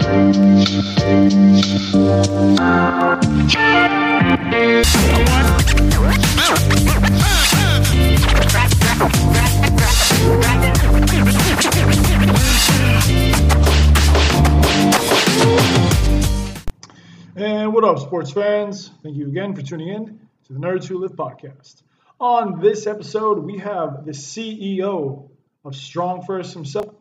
And what up, sports fans? Thank you again for tuning in to the Nerds Who Live podcast. On this episode, we have the CEO of Strong First himself,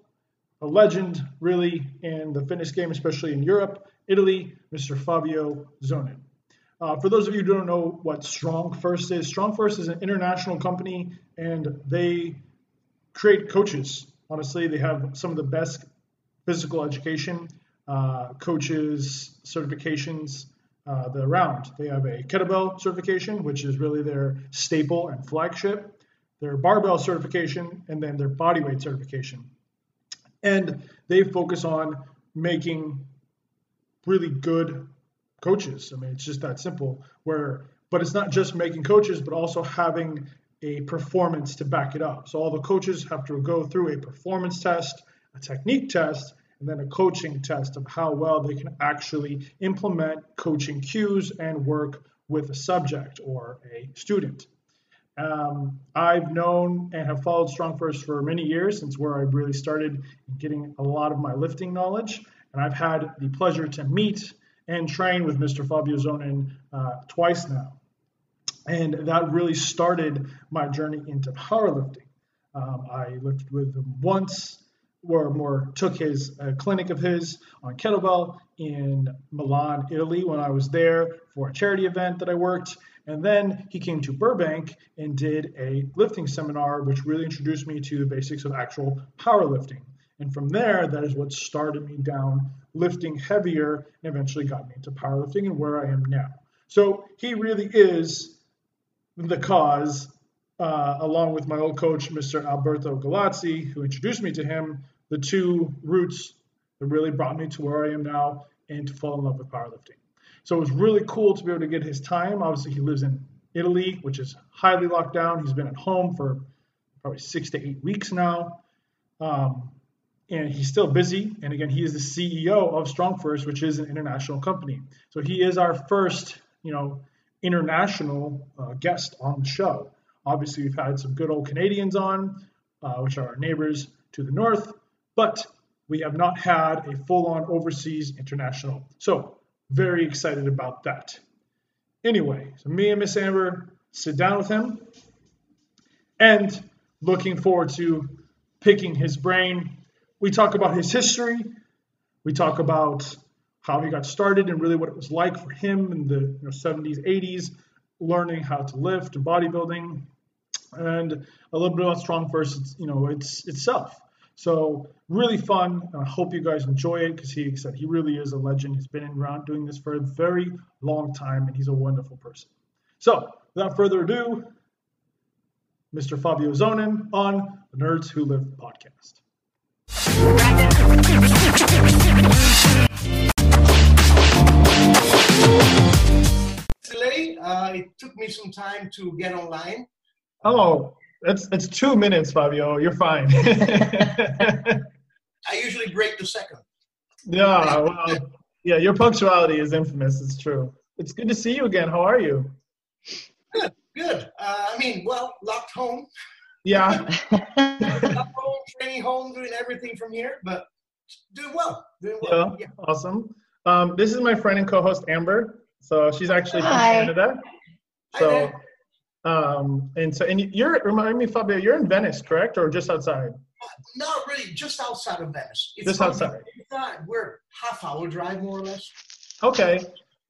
a legend, really, in the fitness game, especially in Europe, Italy, Mr. Fabio Zonin. Uh, for those of you who don't know what Strong First is, Strong First is an international company and they create coaches. Honestly, they have some of the best physical education, uh, coaches, certifications uh, that around. They have a kettlebell certification, which is really their staple and flagship, their barbell certification, and then their bodyweight certification. And they focus on making really good coaches. I mean, it's just that simple. Where, but it's not just making coaches, but also having a performance to back it up. So all the coaches have to go through a performance test, a technique test, and then a coaching test of how well they can actually implement coaching cues and work with a subject or a student. Um, I've known and have followed Strong First for many years since where I really started getting a lot of my lifting knowledge. And I've had the pleasure to meet and train with Mr. Fabio Zonin uh, twice now. And that really started my journey into powerlifting. Um, I lifted with him once, or more took his uh, clinic of his on kettlebell in Milan, Italy, when I was there for a charity event that I worked. And then he came to Burbank and did a lifting seminar, which really introduced me to the basics of actual powerlifting. And from there, that is what started me down lifting heavier and eventually got me into powerlifting and where I am now. So he really is the cause, uh, along with my old coach, Mr. Alberto Galazzi, who introduced me to him, the two roots that really brought me to where I am now and to fall in love with powerlifting. So it was really cool to be able to get his time. Obviously, he lives in Italy, which is highly locked down. He's been at home for probably six to eight weeks now. Um, and he's still busy. And again, he is the CEO of Strong First, which is an international company. So he is our first, you know, international uh, guest on the show. Obviously, we've had some good old Canadians on, uh, which are our neighbors to the north, but we have not had a full-on overseas international. So very excited about that. Anyway, so me and Miss Amber sit down with him and looking forward to picking his brain. We talk about his history. We talk about how he got started and really what it was like for him in the you know, 70s, 80s, learning how to lift and bodybuilding, and a little bit about Strong First, you know, it's itself. So really fun. I hope you guys enjoy it because he said he really is a legend. He's been around doing this for a very long time, and he's a wonderful person. So without further ado, Mr. Fabio Zonin on the Nerds Who Live podcast. Today, uh, it took me some time to get online. Oh, it's it's two minutes, Fabio. You're fine. I usually break the second. yeah, well, yeah. Your punctuality is infamous. It's true. It's good to see you again. How are you? Good, good. Uh, I mean, well, locked home. Yeah. locked home, training home, doing everything from here, but doing well. Doing well. Yeah. yeah. Awesome. Um, this is my friend and co-host Amber. So she's actually from Hi. Canada. Hi So, there. Um, and so, and you're remind me, Fabio, you're in Venice, correct, or just outside? Not really, just outside of Venice. It's Just not outside. We're half hour drive more or less. Okay.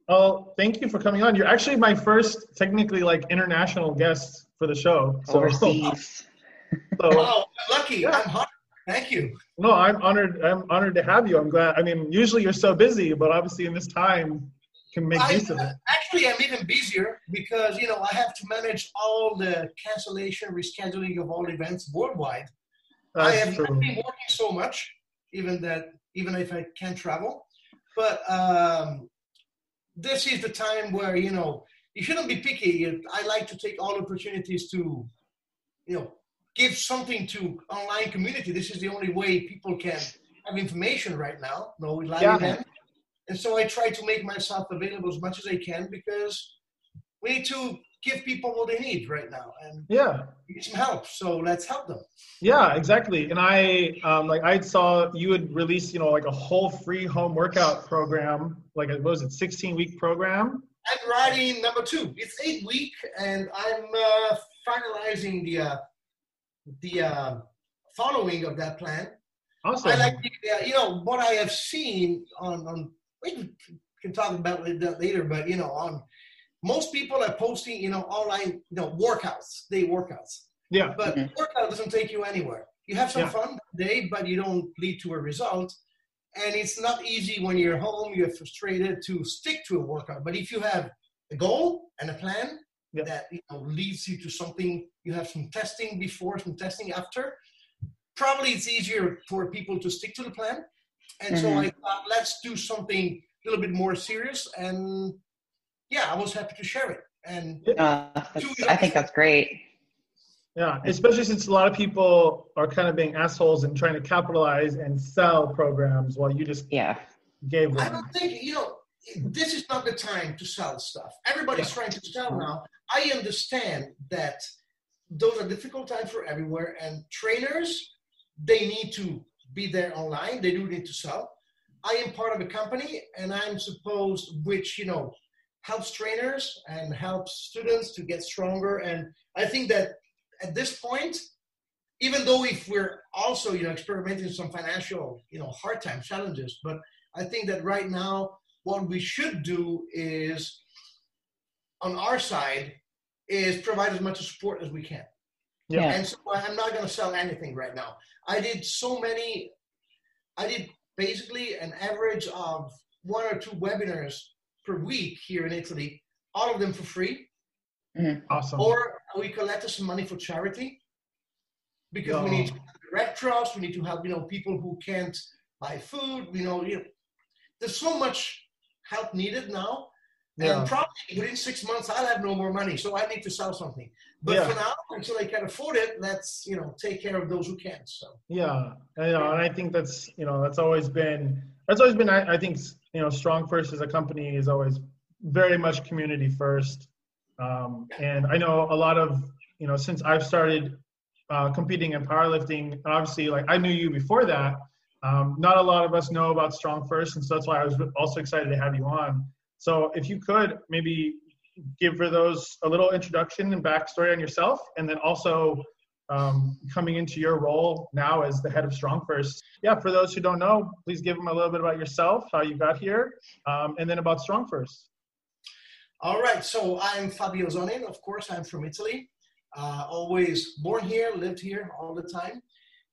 Well, thank you for coming on. You're actually my first, technically, like international guest for the show. So, Overseas. so Oh, lucky. Yeah. I'm hot. Thank you. no, I'm honored. I'm honored to have you. I'm glad. I mean, usually you're so busy, but obviously in this time, can make I, use of it. actually, I'm even busier because you know I have to manage all the cancellation, rescheduling of all events worldwide. I have true. not been working so much, even that even if I can't travel. But um, this is the time where you know you shouldn't be picky. I like to take all opportunities to, you know, give something to online community. This is the only way people can have information right now, no live Yeah. event. And so I try to make myself available as much as I can because we need to give people what they need right now and Yeah. need some help. So let's help them. Yeah, exactly. And I um, like I saw you had released, you know, like a whole free home workout program, like a, what was it, 16 week program? I'm writing number two. It's eight week, and I'm uh, finalizing the uh, the uh, following of that plan. Awesome. I like the, uh, you know what I have seen on on we can talk about that later, but you know on most people are posting you know online you know workouts, day workouts, yeah. but Mhm. workout doesn't take you anywhere. You have some Yeah. fun day, but you don't lead to a result. And it's not easy when you're home, you're frustrated to stick to a workout. But if you have a goal and a plan Yeah. that you know leads you to something, you have some testing before, some testing after, probably it's easier for people to stick to the plan. And so Mhm. I thought, let's do something a little bit more serious. And yeah, I was happy to share it. And Uh, I think that's great. Yeah. Especially since a lot of people are kind of being assholes and trying to capitalize and sell programs while you just Yeah. gave I don't think you know. This is not the time to sell stuff. Everybody's trying to sell now. I understand that those are difficult times for everywhere, and trainers they need to be there online. They do need to sell. I am part of a company, and I'm supposed, which you know, helps trainers and helps students to get stronger. And I think that at this point, even though if we're also you know experimenting some financial you know hard time challenges, but I think that right now, what we should do is, on our side, is provide as much support as we can. Yeah. Yeah. And so I'm not going to sell anything right now. I did so many, I did basically an average of one or two webinars per week here in Italy, all of them for free. Mm-hmm. Awesome. Or we collected some money for charity because we need to help the Red Cross, we need to help, you know, people who can't buy food, you know, you know there's so much help needed now. Yeah. And probably within six months I'll have no more money. So I need to sell something. But Yeah. for now, until they can afford it, let's, you know, take care of those who can. So Yeah, know, and I think that's you know that's always been that's always been I, I think you know Strong First as a company is always very much community first, um, and I know a lot of you know since I've started uh, competing in powerlifting, obviously like I knew you before that. Um, not a lot of us know about Strong First, and so that's why I was also excited to have you on. So if you could maybe give for those a little introduction and backstory on yourself, and then also um, coming into your role now as the head of Strong First. Yeah, for those who don't know, please give them a little bit about yourself, how you got here, um, and then about Strong First. All right, so I'm Fabio Zonin. Of course, I'm from Italy. Uh, always born here, lived here all the time.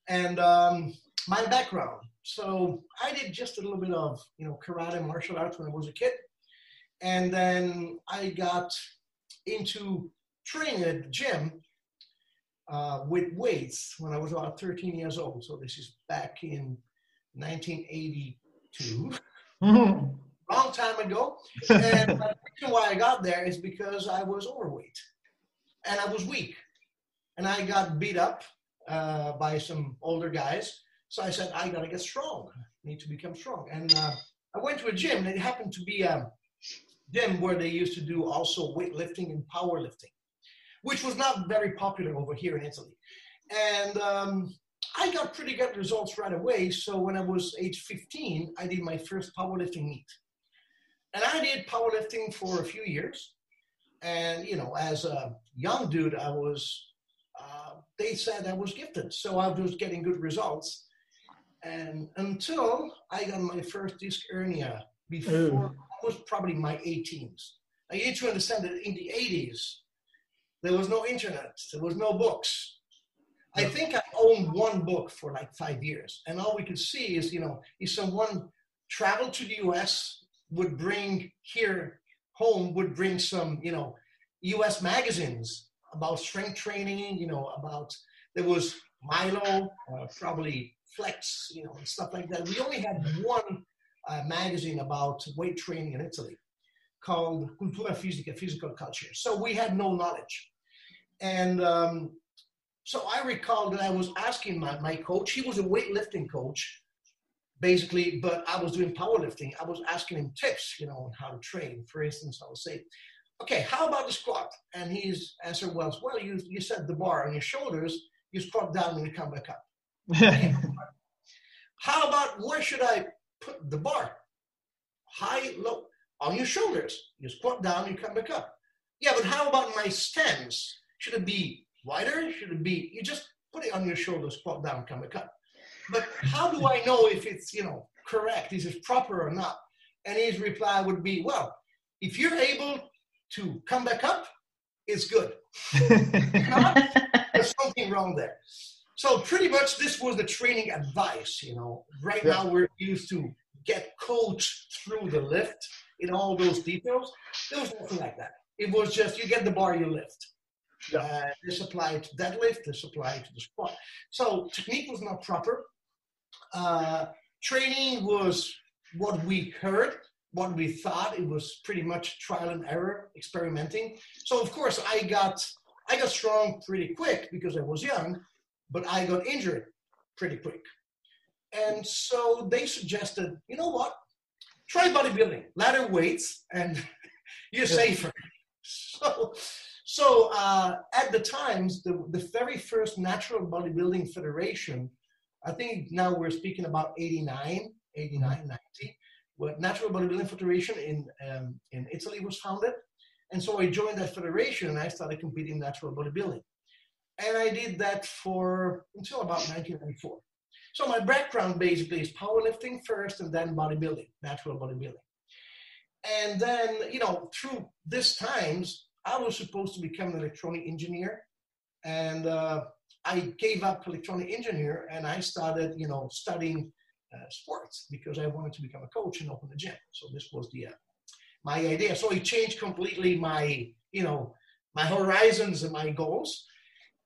And um, my background. So I did just a little bit of, you know, karate martial arts when I was a kid. And then I got into training at the gym uh, with weights when I was about 13 years old. So this is back in 1982 Mhm. long time ago. And the reason why I got there is because I was overweight and I was weak. And I got beat up uh, by some older guys. So I said, I got to get strong. I need to become strong. And uh, I went to a gym, and it happened to be a gym where they used to do also weightlifting and powerlifting, which was not very popular over here in Italy. And um, I got pretty good results right away. So when I was age 15, I did my first powerlifting meet. And I did powerlifting for a few years. And, you know, as a young dude, I was, uh, they said I was gifted. So I was getting good results. And until I got my first disc hernia before. I was probably my 18s. Now you need to understand that in the 80s, there was no internet, there was no books. I think I owned one book for like five years, and all we could see is, you know, if someone traveled to the U.S. would bring here home would bring some, you know, U.S. magazines about strength training, you know, about there was Milo, uh, probably Flex, you know, and stuff like that. We only had one uh, magazine about weight training in Italy called Cultura Fisica, Physical Culture. So we had no knowledge. And um, so I recall that I was asking my, my coach, he was a weightlifting coach, basically, but I was doing powerlifting. I was asking him tips, you know, on how to train. For instance, I would say, okay, how about the squat? And his answer was, well, you, you set the bar on your shoulders, you squat down and you come back up. how about where should I put the bar? High, low, on your shoulders. You squat down, you come back up. Yeah, but how about my stance? Should it be wider? Should it be, you just put it on your shoulders, squat down, come back up. But how do I know if it's, you know, correct? Is it proper or not? And his reply would be, well, if you're able to come back up, it's good. not, there's something wrong there. So pretty much this was the training advice, you know. Right yeah. now we're used to get coached through the lift in all those details. There was nothing like that. It was just you get the bar, you lift. Yeah. Uh, this applied to deadlift, this applied to the squat. So technique was not proper. Uh, training was what we heard, what we thought. It was pretty much trial and error, experimenting. So of course I got I got strong pretty quick because I was young, but I got injured pretty quick. And so they suggested, you know what? Try bodybuilding, ladder weights, and you're safer. So so uh, at the times, the, the very first Natural Bodybuilding Federation, I think now we're speaking about 89, 89, 90, where Natural Bodybuilding Federation in, um, in Italy was founded. And so I joined that federation and I started competing in natural bodybuilding. And I did that for until about 1994. So my background basically is powerlifting first and then bodybuilding, natural bodybuilding. And then, you know, through this times, I was supposed to become an electronic engineer, and uh, I gave up electronic engineer and I started, you know, studying uh, sports because I wanted to become a coach and open a gym. So this was the uh, my idea. So it changed completely my, you know, my horizons and my goals.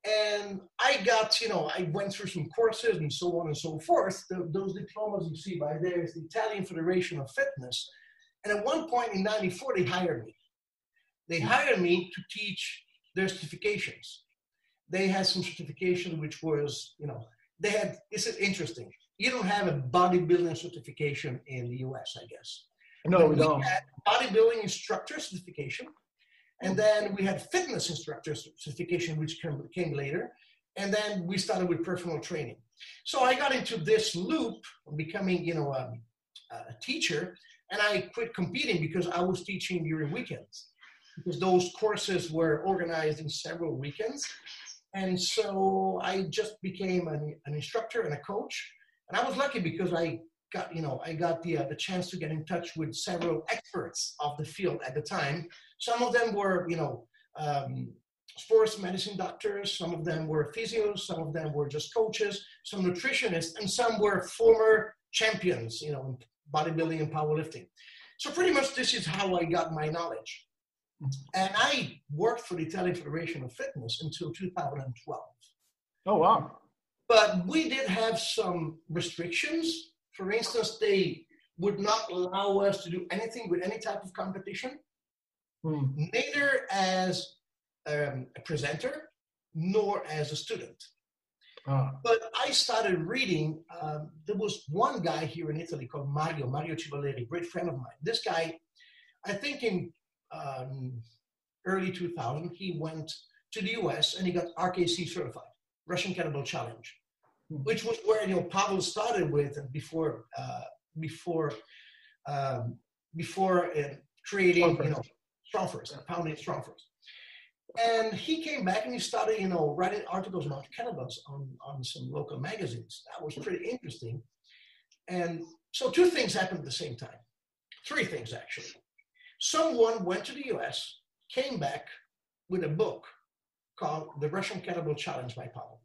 And I got, you know, I went through some courses and so on and so forth. The, those diplomas you see by there is the Italian Federation of Fitness. And at one point in 94, they hired me they hired me to teach their certifications. They had some certification which was, you know, they had, this is interesting. You don't have a bodybuilding certification in the US, I guess. No, but we, don't. Bodybuilding instructor certification. And then we had fitness instructor certification, which came, came later. And then we started with personal training. So I got into this loop of becoming, you know, a, a teacher, and I quit competing because I was teaching during weekends because those courses were organized in several weekends. And so I just became an, an instructor and a coach. And I was lucky because I got, you know, I got the, uh, the chance to get in touch with several experts of the field at the time. Some of them were, you know, um, sports medicine doctors, some of them were physios, some of them were just coaches, some nutritionists, and some were former champions, you know, in bodybuilding and powerlifting. So pretty much this is how I got my knowledge. And I worked for the Italian Federation of Fitness until 2012. Oh, wow. But we did have some restrictions. For instance, they would not allow us to do anything with any type of competition, hmm. neither as um, a presenter nor as a student. Ah. But I started reading. Um, there was one guy here in Italy called Mario, Mario Civaleri, great friend of mine. This guy, I think in um, early 2000, he went to the US and he got RKC certified, Russian Kettlebell Challenge, hmm. which was where you know Pavel started with before uh, before um, before uh, creating you know StrongFirst and pounding StrongFirst. And he came back and he started, you know, writing articles about kettlebells on, on some local magazines. That was pretty interesting. And so two things happened at the same time. Three things actually. Someone went to the US, came back with a book called The Russian Kettlebell Challenge by Pavel.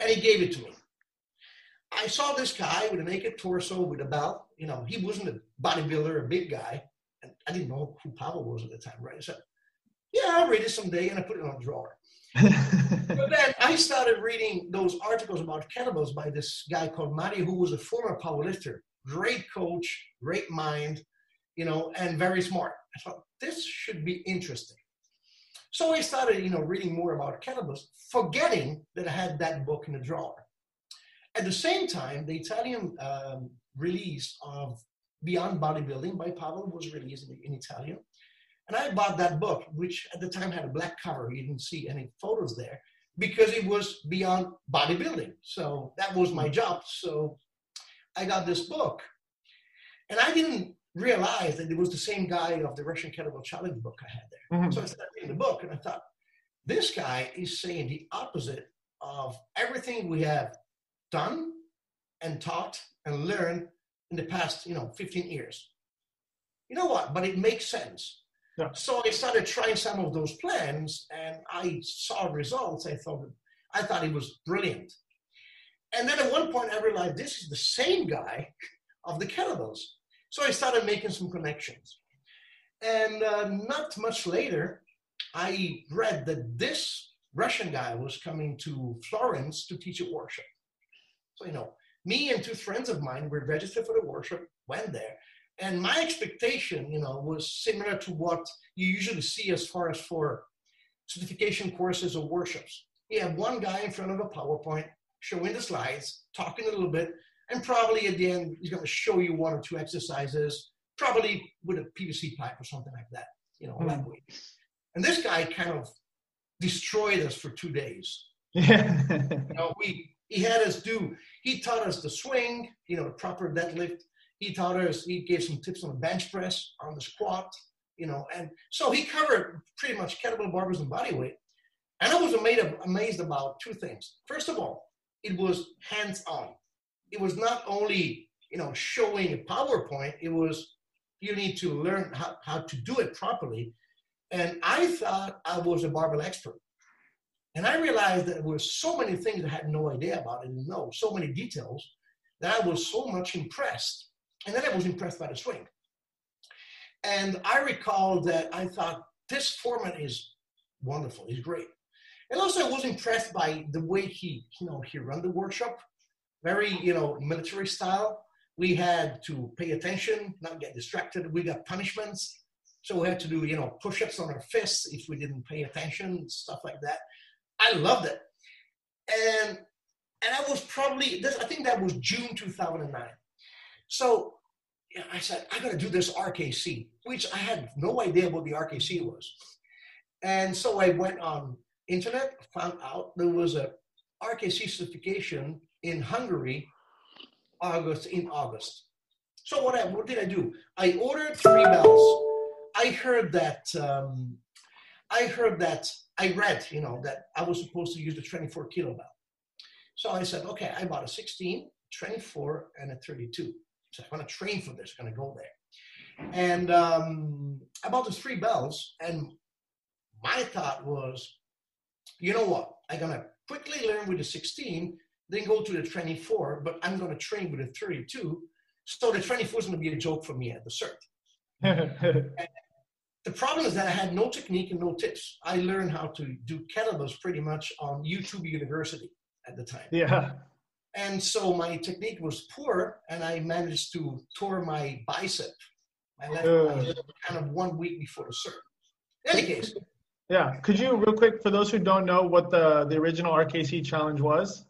And he gave it to me. I saw this guy with a naked torso with a belt. You know, he wasn't a bodybuilder, a big guy. I didn't know who Pavel was at the time, right? I said, yeah, I'll read it someday. And I put it on a drawer. but then I started reading those articles about kettlebells by this guy called Mario, who was a former powerlifter, great coach, great mind, you know, and very smart. I thought this should be interesting. So I started, you know, reading more about kettlebells, forgetting that I had that book in the drawer. At the same time, the Italian um, release of Beyond Bodybuilding by Pavel was released in, in Italian. And I bought that book, which at the time had a black cover. You didn't see any photos there because it was beyond bodybuilding. So that was my job. So I got this book. And I didn't realize that it was the same guy of the Russian Kettlebell Challenge book I had there. Mm-hmm. So I started reading the book and I thought, this guy is saying the opposite of everything we have done and taught and learned in the past, you know, 15 years. You know what? But it makes sense. Yeah. So I started trying some of those plans and I saw results. I thought I thought it was brilliant. And then at one point I realized this is the same guy of the kettlebells. So I started making some connections. And uh, not much later, I read that this Russian guy was coming to Florence to teach a workshop. So, you know, me and two friends of mine were registered for the workshop, went there. And my expectation, you know, was similar to what you usually see as far as for certification courses or workshops. You have one guy in front of a PowerPoint showing the slides, talking a little bit, and probably at the end, he's going to show you one or two exercises, probably with a PVC pipe or something like that, you know, mm. that way. And this guy kind of destroyed us for two days. Yeah. you know, we he had us do. He taught us the swing, you know, the proper deadlift. He taught us. He gave some tips on the bench press, on the squat, you know, and so he covered pretty much kettlebell barbells and body weight. And I was amazed, amazed about two things. First of all, it was hands on it was not only you know showing a PowerPoint. It was you need to learn how, how to do it properly. And I thought I was a barbell expert. And I realized that there were so many things I had no idea about, and know so many details that I was so much impressed. And then I was impressed by the swing. And I recall that I thought this format is wonderful, he's great. And also I was impressed by the way he, you know, he run the workshop very, you know, military style. We had to pay attention, not get distracted. We got punishments. So we had to do, you know, push-ups on our fists if we didn't pay attention, stuff like that. I loved it. And and I was probably this, I think that was June 2009. So I said, I gotta do this RKC, which I had no idea what the RKC was. And so I went on internet, found out there was a RKC certification in Hungary August in August. So what I what did I do? I ordered three bells. I heard that um, I heard that I read, you know, that I was supposed to use the 24 kilo bell. So I said, okay, I bought a 16, 24, and a 32. So I'm gonna train for this, I'm gonna go there. And um, I bought the three bells, and my thought was, you know what? I'm gonna quickly learn with the 16 then go to the 24, but I'm to train with the 32. So the 24 is to be a joke for me at the cert. the problem is that I had no technique and no tips. I learned how to do kettlebells pretty much on YouTube University at the time. Yeah. And so my technique was poor, and I managed to tore my bicep, my left uh. bicep, kind of one week before the cert. In any case. Yeah. Could you, real quick, for those who don't know what the, the original RKC challenge was?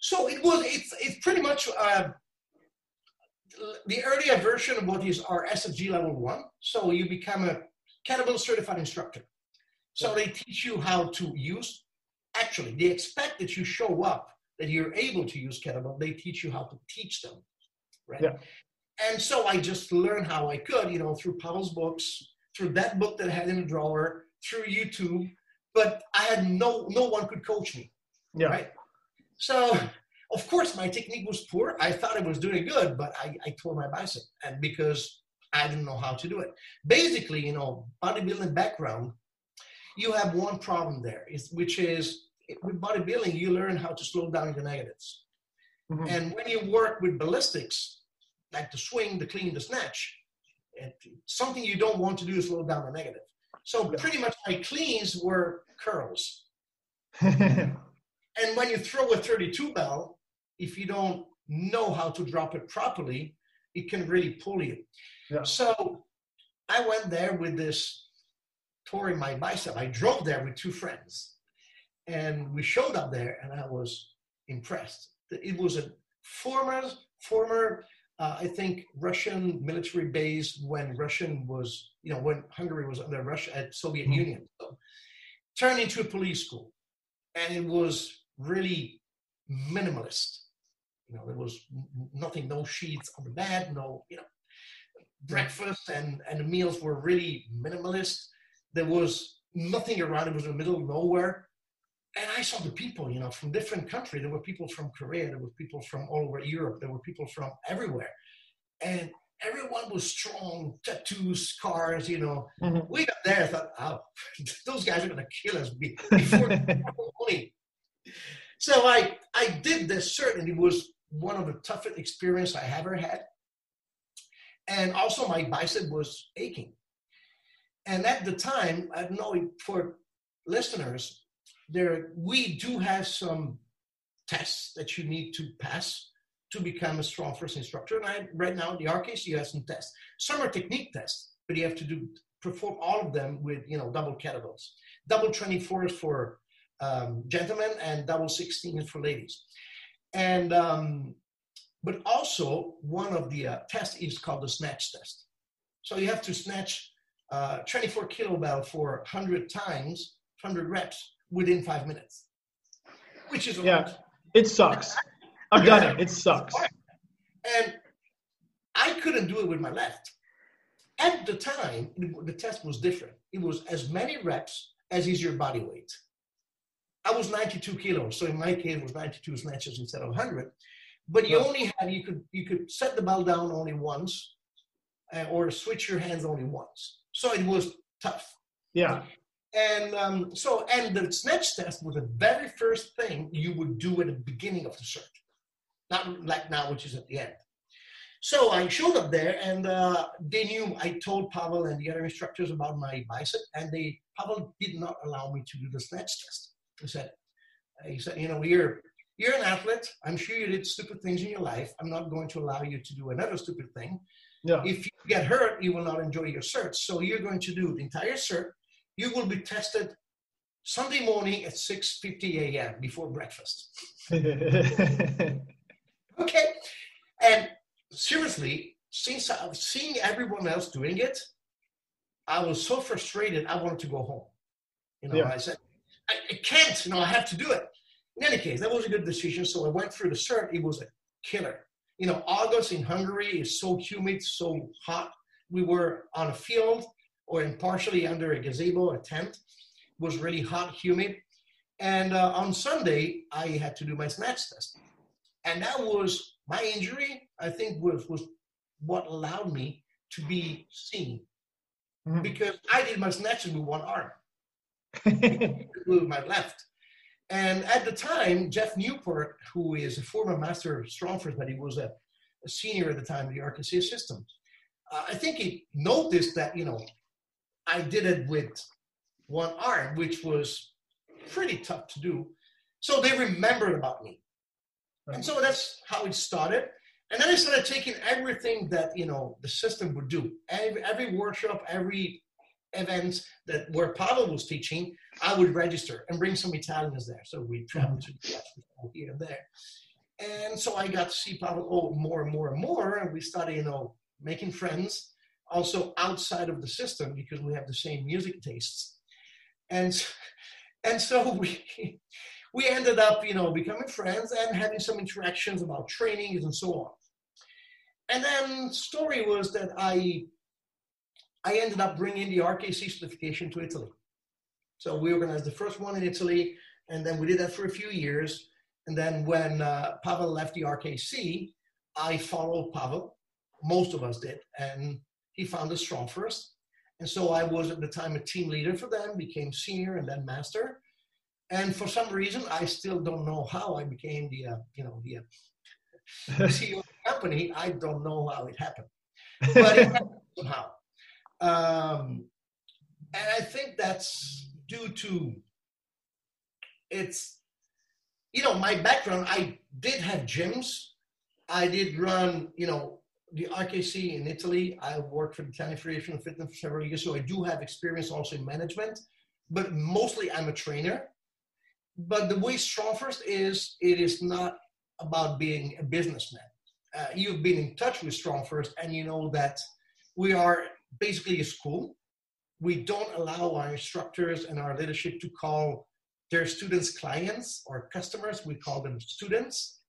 So it was. It's it's pretty much uh, the earlier version of what is our SFG level one. So you become a kettlebell certified instructor. So they teach you how to use. Actually, they expect that you show up, that you're able to use kettlebell. They teach you how to teach them, right? Yeah. And so I just learned how I could, you know, through Pavel's books, through that book that I had in the drawer, through YouTube. But I had no no one could coach me. Yeah. Right. So, of course, my technique was poor. I thought I was doing good, but I, I tore my bicep, and because I didn't know how to do it. Basically, you know, bodybuilding background, you have one problem there, is, which is with bodybuilding, you learn how to slow down your negatives. Mm-hmm. And when you work with ballistics, like the swing, the clean, the snatch, something you don't want to do is slow down the negative. So pretty much my cleans were curls. And when you throw a 32 bell, if you don't know how to drop it properly, it can really pull you. Yeah. So I went there with this tore in my bicep. I drove there with two friends and we showed up there and I was impressed. It was a former, former, uh, I think, Russian military base when Russian was, you know, when Hungary was under Russia at Soviet mm-hmm. Union. So, turned into a police school, and it was really minimalist. You know, there was nothing, no sheets on the bed, no, you know, breakfast and, and the meals were really minimalist. There was nothing around, it was in the middle of nowhere. And I saw the people, you know, from different countries. There were people from Korea, there were people from all over Europe, there were people from everywhere. And everyone was strong, tattoos, scars, you know. Mm-hmm. We got there, I thought, oh, those guys are gonna kill us before the morning. So I I did this certainly was one of the toughest experience I ever had. And also my bicep was aching. And at the time, I know for listeners, there we do have some tests that you need to pass to become a strong first instructor. And I, right now, the RKC have some tests. Some are technique tests, but you have to do perform all of them with you know double kettlebells, double 24s for um, gentlemen and double 16s for ladies. And um, but also one of the uh, tests is called the snatch test. So you have to snatch uh, 24 kilobell for 100 times, 100 reps within five minutes, which is yeah, lot. it sucks. I've done it. It sucks. And I couldn't do it with my left. At the time, the test was different. It was as many reps as is your body weight. I was 92 kilos, so in my case, it was 92 snatches instead of 100. But you only had you could you could set the ball down only once, uh, or switch your hands only once. So it was tough. Yeah. And um, so and the snatch test was the very first thing you would do at the beginning of the cert, not like now, which is at the end. So I showed up there, and uh, they knew. I told Pavel and the other instructors about my bicep, and they Pavel did not allow me to do the snatch test. He said, he said, you know, you're you're an athlete. I'm sure you did stupid things in your life. I'm not going to allow you to do another stupid thing. Yeah. If you get hurt, you will not enjoy your cert. So you're going to do the entire cert. You will be tested Sunday morning at 6:50 a.m. before breakfast. okay. And seriously, since I was seeing everyone else doing it, I was so frustrated. I wanted to go home. You know, yeah. I said, I, I can't. You know, I have to do it. In any case, that was a good decision. So I went through the cert. It was a killer. You know, August in Hungary is so humid, so hot. We were on a field or in partially under a gazebo, a tent. It was really hot, humid. And uh, on Sunday, I had to do my snatch test. And that was my injury, I think, was, was what allowed me to be seen. Mm-hmm. Because I did my snatches with one arm, with my left. And at the time, Jeff Newport, who is a former master of Strongfirst, but he was a, a, senior at the time of the RKC system, uh, I think he noticed that, you know, I did it with one arm, which was pretty tough to do. So they remembered about me. And so that's how it started. And then I started taking everything that, you know, the system would do. Every, every workshop, every events that where Pavel was teaching, I would register and bring some Italians there. So we traveled to mm-hmm. here and there. And so I got to see Pavel oh, more and more and more. And we started, you know, making friends also outside of the system because we have the same music tastes. And, and so we, we ended up, you know, becoming friends and having some interactions about trainings and so on. And then story was that I I ended up bringing the RKC certification to Italy. So we organized the first one in Italy, and then we did that for a few years. And then when uh, Pavel left the RKC, I followed Pavel. Most of us did, and he found us StrongFirst. And so I was at the time a team leader for them, became senior and then master. And for some reason, I still don't know how I became the, uh, you know, the, uh, CEO of the company. I don't know how it happened, but it happened somehow. Um, and I think that's due to it's, you know, my background. I did have gyms. I did run, you know, the RKC in Italy. I worked for the Italian Federation of Fitness for several years, so I do have experience also in management. But mostly, I'm a trainer. But the way StrongFirst is, it is not about being a businessman. Uh, you've been in touch with Strong First, and you know that we are basically a school. We don't allow our instructors and our leadership to call their students clients or customers. We call them students.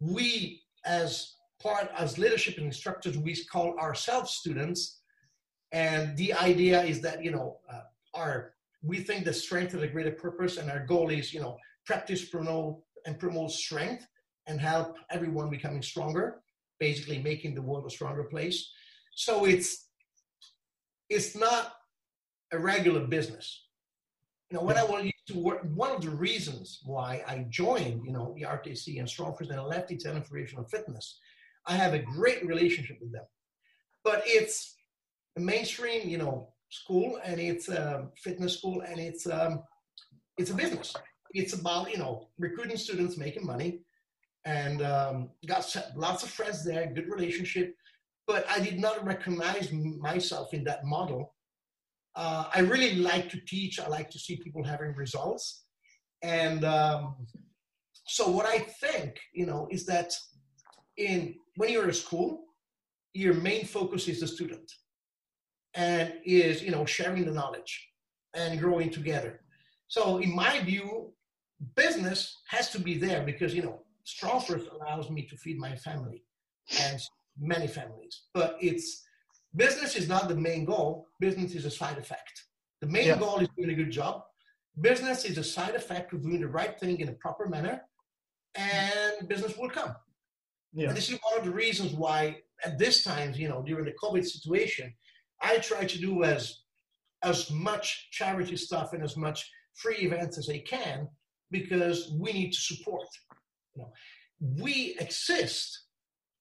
We, as part, as leadership and instructors, we call ourselves students. And the idea is that you know uh, our we think the strength is a greater purpose, and our goal is you know practice, promote, and promote strength and help everyone becoming stronger, basically making the world a stronger place. So it's it's not a regular business. You know, when I wanted to work, one of the reasons why I joined, you know, the RKC and Strong First and left Italian Federation of Fitness, I have a great relationship with them. But it's a mainstream, you know, school and it's a fitness school and it's um, it's a business it's about you know recruiting students, making money, and um, got lots of friends there, good relationship. But I did not recognize myself in that model. Uh, I really like to teach. I like to see people having results, and um, so what I think, you know, is that in when you're in school, your main focus is the student, and is you know sharing the knowledge and growing together. So in my view, business has to be there because you know first allows me to feed my family and many families but it's business is not the main goal business is a side effect the main yeah. goal is doing a good job business is a side effect of doing the right thing in a proper manner and business will come yeah. and this is one of the reasons why at this time you know during the covid situation i try to do as as much charity stuff and as much free events as i can because we need to support. You know, we exist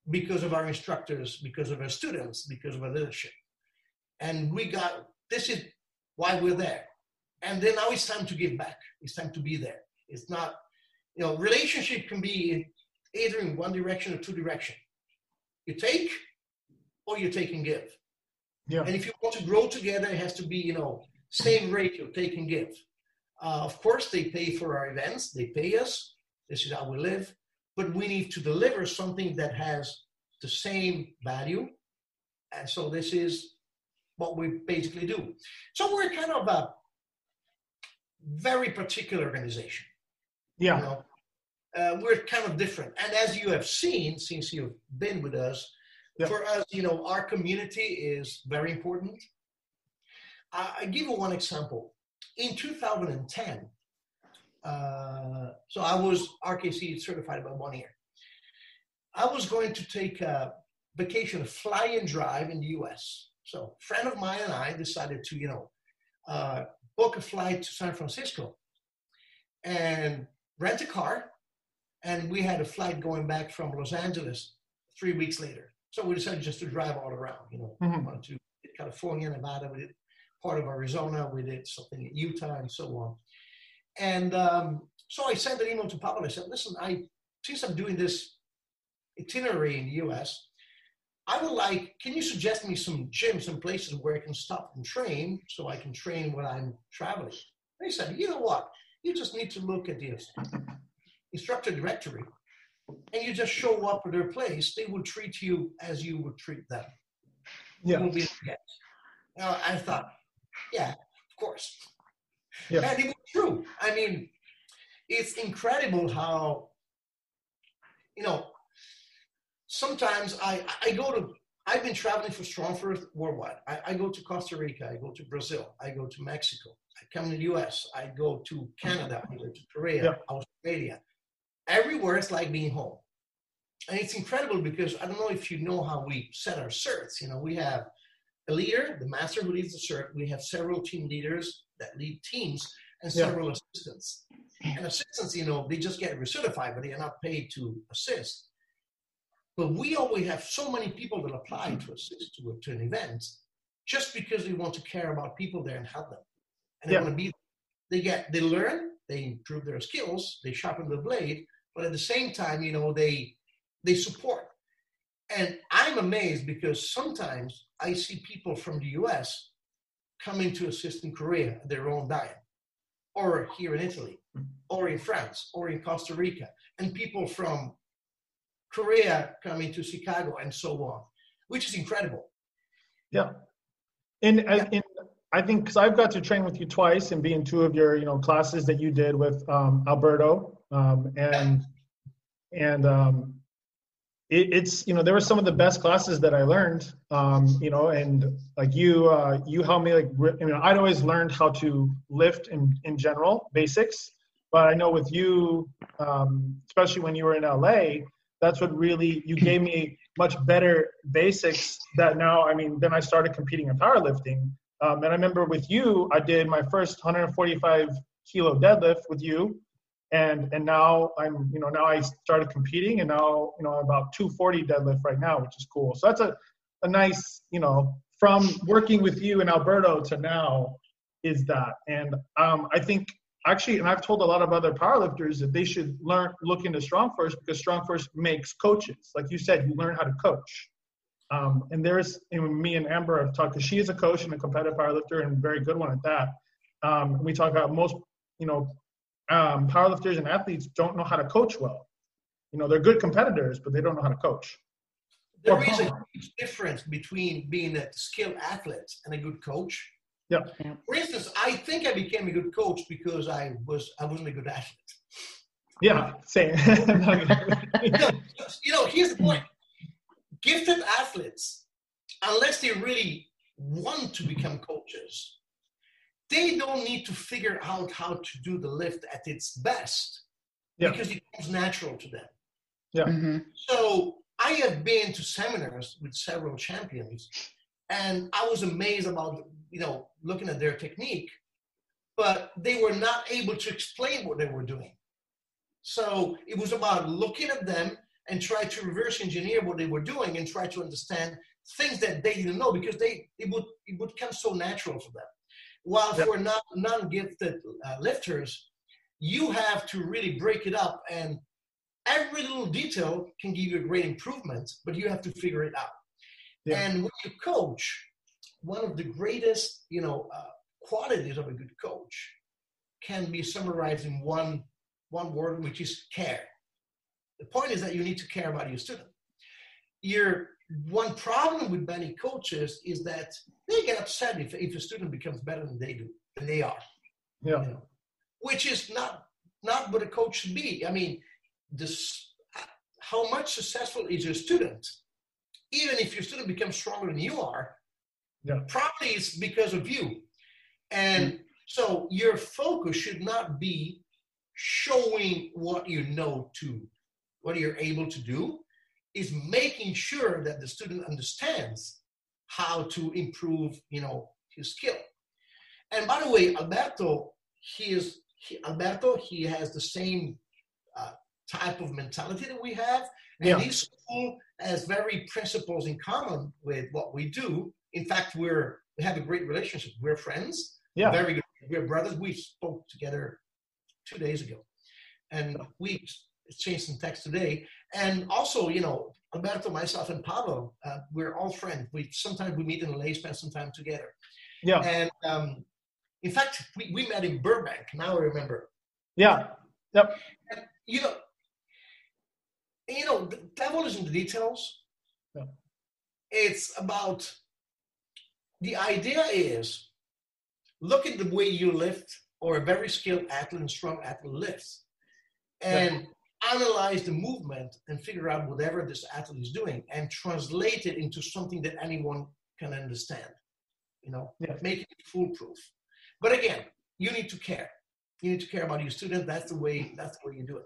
because of our instructors, because of our students, because of our leadership. And we got this is why we're there. And then now it's time to give back. It's time to be there. It's not, you know, relationship can be either in one direction or two direction. You take or you take and give. Yeah. And if you want to grow together, it has to be, you know, same ratio, take and give. Uh, of course, they pay for our events, they pay us. This is how we live. But we need to deliver something that has the same value. And so this is what we basically do. So we're kind of a very particular organization. Yeah. You know? uh, we're kind of different. And as you have seen, since you've been with us, yeah. for us, you know, our community is very important. I, I give you one example in 2010, uh, so I was RKC certified about one year. I was going to take a vacation, a fly and drive in the US. So a friend of mine and I decided to, you know, uh, book a flight to San Francisco and rent a car. And we had a flight going back from Los Angeles three weeks later. So we decided just to drive all around, you know, mm-hmm. wanted to California, Nevada, we did part of Arizona. We did something in Utah and so on. And um, so I sent an email to Pavel. I said, listen, I since I'm doing this itinerary in the US, I would like, can you suggest me some gyms and places where I can stop and train so I can train when I'm traveling? They said, you know what? You just need to look at the instructor directory and you just show up at their place. They will treat you as you would treat them. Yeah. Now, I thought, yeah, of course. Yeah. And it was true. I mean, it's incredible how, you know, sometimes I, I go to, I've been traveling for Strong First worldwide. I, I go to Costa Rica, I go to Brazil, I go to Mexico, I come to the US, I go to Canada, I go to Korea, yeah. Australia. Everywhere it's like being home. And it's incredible because I don't know if you know how we set our certs. You know, we have a leader, the master who leads the cert. We have several team leaders that lead teams and several yeah. assistants. And assistants, you know, they just get recertified, but they are not paid to assist. But we always have so many people that apply to assist to, to an event just because they want to care about people there and help them. And they yeah. want to be, they get, they learn, they improve their skills, they sharpen the blade, but at the same time, you know, they, they support. And I'm amazed because sometimes I see people from the US coming to assist in Korea their own diet, or here in Italy, or in France, or in Costa Rica, and people from Korea coming to Chicago and so on, which is incredible. Yeah. And, yeah. and I think because I've got to train with you twice and be in two of your you know classes that you did with um, Alberto um, and and um, it, it's you know there were some of the best classes that I learned um, you know and like you uh, you helped me like you know I'd always learned how to lift in in general basics. But I know with you um, especially when you were in LA that's what really you gave me much better basics that now I mean then I started competing in powerlifting. Um, and I remember with you, I did my first 145 kilo deadlift with you, and and now I'm you know now I started competing, and now you know I'm about 240 deadlift right now, which is cool. So that's a a nice you know from working with you in Alberto to now is that, and um, I think actually, and I've told a lot of other powerlifters that they should learn look into Strong First because Strong First makes coaches. Like you said, you learn how to coach. Um, and there's know, me and Amber have talked because she is a coach and a competitive powerlifter and very good one at that. Um, we talk about most you know um, powerlifters and athletes don't know how to coach well. You know they're good competitors, but they don't know how to coach. There is a huge difference between being a skilled athlete and a good coach. Yeah. For instance, I think I became a good coach because I was I wasn't a good athlete. Yeah, same. you, know, you know, here's the point gifted athletes, unless they really want to become coaches, they don't need to figure out how to do the lift at its best yeah. because it comes natural to them. Yeah. Mm-hmm. So I have been to seminars with several champions, and I was amazed about you know looking at their technique, but they were not able to explain what they were doing. So it was about looking at them and try to reverse engineer what they were doing and try to understand things that they didn't know because they it would it would come so natural for them. While yep. for non non-gifted uh, lifters, you have to really break it up and every little detail can give you a great improvement, but you have to figure it out. Yeah. And when you coach, one of the greatest, you know, uh, qualities of a good coach can be summarized in one one word, which is care. The point is that you need to care about your student. Your one problem with many coaches is that they get upset if, if a student becomes better than they do, than they are. Yeah. You know, which is not not what a coach should be. I mean, this how much successful is your student? Even if your student becomes stronger than you are, yeah. probably it's because of you. And mm-hmm. so your focus should not be showing what you know to what you're able to do is making sure that the student understands how to improve, you know, his skill. And by the way, Alberto, he is he, Alberto. He has the same uh, type of mentality that we have, and yeah. his school has very principles in common with what we do. In fact, we're we have a great relationship. We're friends. Yeah, very good. We're brothers. We spoke together two days ago, and we exchanged some text today. And also, you know, Alberto, myself, and Pavel, uh, we're all friends. We sometimes we meet in LA, spend some time together. Yeah. And um, in fact, we, we met in Burbank. Now I remember. Yeah. Yep. And, you know, you know, the devil is in the details. Yeah. It's about the idea is look at the way you lift or a very skilled athlete and strong athlete lifts and yeah analyze the movement and figure out whatever this athlete is doing and translate it into something that anyone can understand you know yeah. make it foolproof. But again you need to care. You need to care about your student. That's the way that's the way you do it.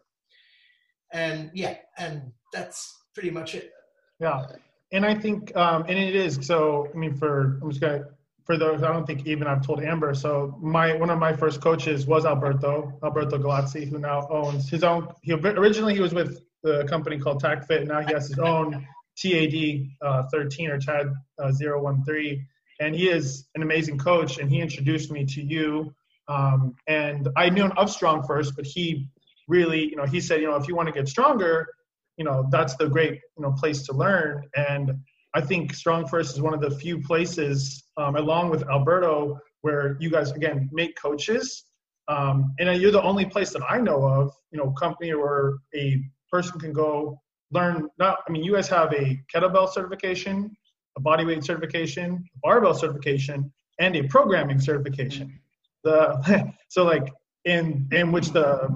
And yeah and that's pretty much it. Yeah. And i think um and it is so i mean for i'm just gonna for those, I don't think even I've told Amber. So my one of my first coaches was Alberto Alberto Gallazzi, who now owns his own. He originally he was with the company called TacFit. Now he has his own TAD uh, 13 or TAD uh, 013, and he is an amazing coach. And he introduced me to you. Um, and I knew of Strong first, but he really, you know, he said, you know, if you want to get stronger, you know, that's the great, you know, place to learn. And I think Strong First is one of the few places, um, along with Alberto, where you guys again make coaches. Um, and you're the only place that I know of, you know, company where a person can go learn. Not, I mean, you guys have a kettlebell certification, a bodyweight certification, a barbell certification, and a programming certification. The so like in in which the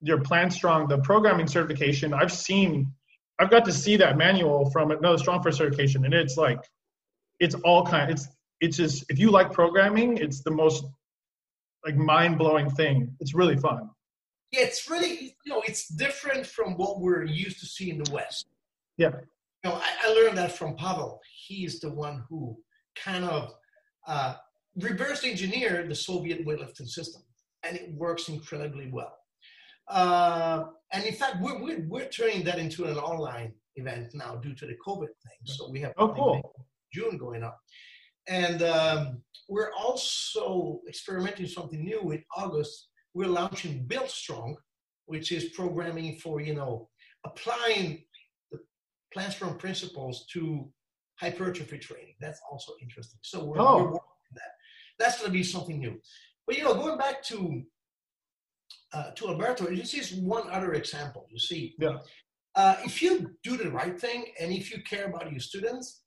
your plan Strong, the programming certification, I've seen, I've got to see that manual from another Strong First certification, and it's like, it's all kind. It's it's just if you like programming, it's the most like mind blowing thing. It's really fun. Yeah, it's really you know it's different from what we're used to see in the West. Yeah. You know, I, I learned that from Pavel. He's the one who kind of uh, reverse engineered the Soviet weightlifting system, and it works incredibly well. Uh, and in fact, we're, we're, we're turning that into an online event now due to the COVID thing. So we have oh, cool. June going up. And um, we're also experimenting something new in August. We're launching Build Strong, which is programming for, you know, applying the Plan Strong principles to hypertrophy training. That's also interesting. So we're, oh. we're working on that. That's going to be something new. But, you know, going back to uh, to Alberto, this is one other example. You see, yeah. Uh, if you do the right thing and if you care about your students,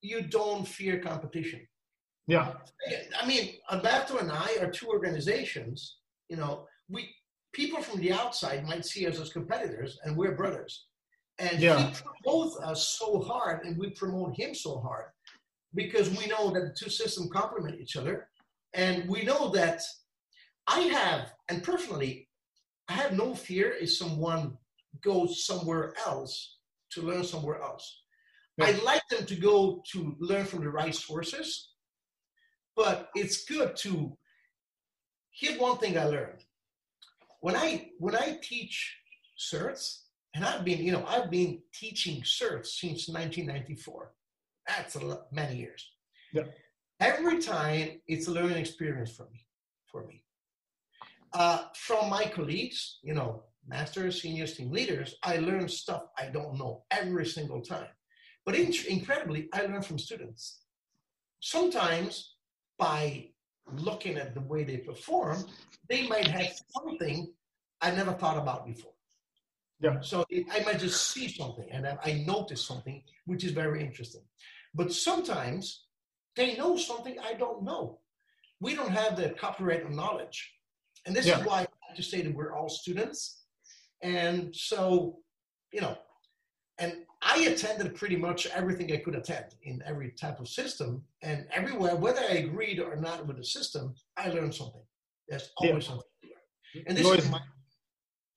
you don't fear competition. Yeah. I mean, Alberto and I are two organizations. You know, we people from the outside might see us as competitors, and we're brothers. And yeah. he promotes us so hard, and we promote him so hard because we know that the two systems complement each other, and we know that I have, and personally, I have no fear if someone goes somewhere else to learn somewhere else. Yeah. I'd like them to go to learn from the right sources, but it's good to. Here's one thing I learned. When I when I teach certs, and I've been, you know, I've been teaching certs since 1994. That's a lot, many years. Yeah. Every time it's a learning experience for me. For me, uh, from my colleagues, you know, masters, seniors, team leaders, I learn stuff I don't know every single time. But in- incredibly, I learn from students. Sometimes by looking at the way they perform, they might have something I never thought about before. Yeah. So it, I might just see something and I, I notice something which is very interesting. But sometimes they know something I don't know. We don't have the copyright of knowledge. And this yeah. is why I just say that we're all students. And so, you know, and I attended pretty much everything I could attend in every type of system. And everywhere, whether I agreed or not with the system, I learned something. There's always yeah. something to learn. And this always, is my,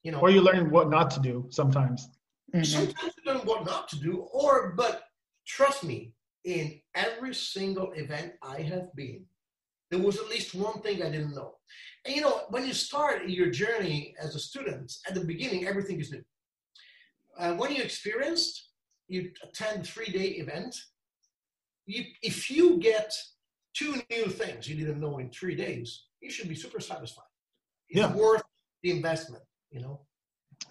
you know. Or you learn what not to do sometimes. Mm-hmm. Sometimes you learn what not to do, or, but trust me, in every single event I have been, there was at least one thing I didn't know. And you know, when you start your journey as a student, at the beginning, everything is new. Uh, when you experienced, you attend three-day event. You, if you get two new things you didn't know in three days, you should be super satisfied. It's yeah. worth the investment. You know,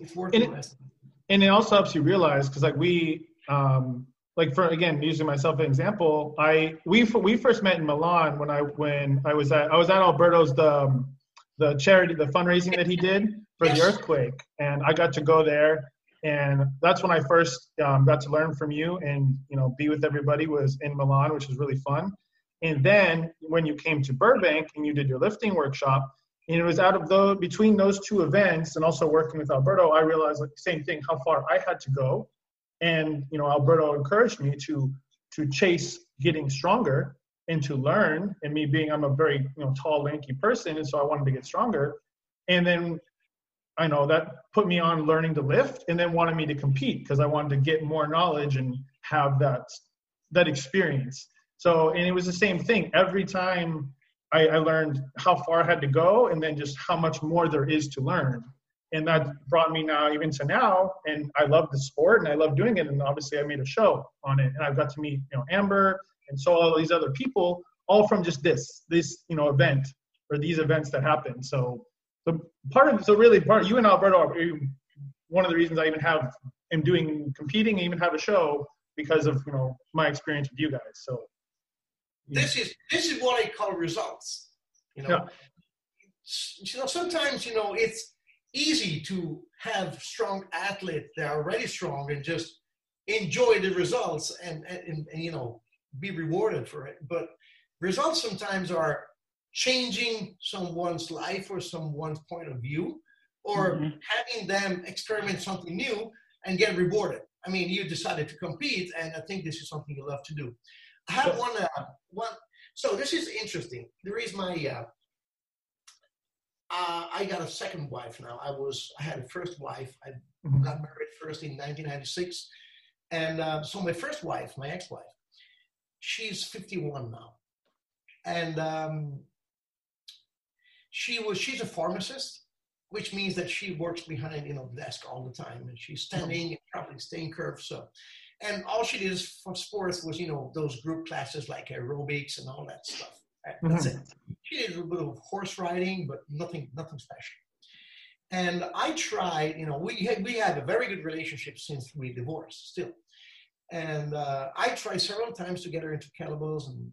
it's worth and the investment. And it also helps you realize because, like, we um, like for again using myself as an example i we we first met in milan when i when i was at i was at alberto's the um, the charity, the fundraising that he did for the earthquake, and I got to go there, and that's when I first um, got to learn from you and you know be with everybody was in Milan, which was really fun. And then when you came to Burbank and you did your lifting workshop, and it was out of the between those two events and also working with Alberto, I realized like same thing how far I had to go, and you know Alberto encouraged me to to chase getting stronger and to learn. And me being i'm a very you know tall lanky person and so i wanted to get stronger. And then i know that put me on learning to lift and then wanted me to compete because i wanted to get more knowledge and have that that experience. So and it was the same thing. Every time I, I learned how far i had to go and then just how much more there is to learn and that brought me now even to now and i love the sport and i love doing it and obviously i made a show on it and i've got to meet you know amber and so all these other people, all from just this this you know event or these events that happen. So the part of so really part you and Alberto are one of the reasons I even have am doing competing and even have a show because of you know my experience with you guys. So this is this is what I call results. You know, yeah. you know sometimes you know it's easy to have strong athletes that are already strong and just enjoy the results and, and, and, you know be rewarded for it. But results sometimes are changing someone's life or someone's point of view or mm-hmm. having them experiment something new and get rewarded. I mean you decided to compete and i think this is something you love to do. I have one uh, one so this is interesting. There is my uh, uh, I got a second wife now. I was I had a first wife. I mm-hmm. got married first in 1996, and uh, so my first wife, my ex-wife, she's 51 now, and um, she was she's a pharmacist, which means that she works behind you know the desk all the time, and she's mm-hmm. standing and probably staying curved. So, and all she did for sports was you know those group classes like aerobics and all that stuff. That's mm-hmm. it. She did a little bit of horse riding, but nothing, nothing special. And I tried, you know, we had, we had a very good relationship since we divorced still. And uh, I tried several times to get her into kettlebells and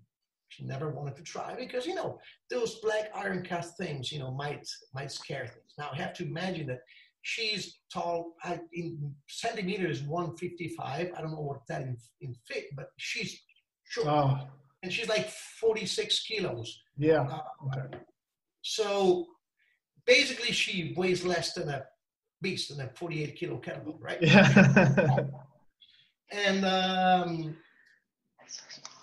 she never wanted to try because, you know, those black iron cast things, you know, might, might scare things. Now I have to imagine that she's tall I, in centimeters 155 i don't know what that in, in fit but she's short oh and she's like 46 kilos. Yeah. Uh, okay. So basically, she weighs less than a beast, than a 48 kilo kettlebell, right? Yeah. and um,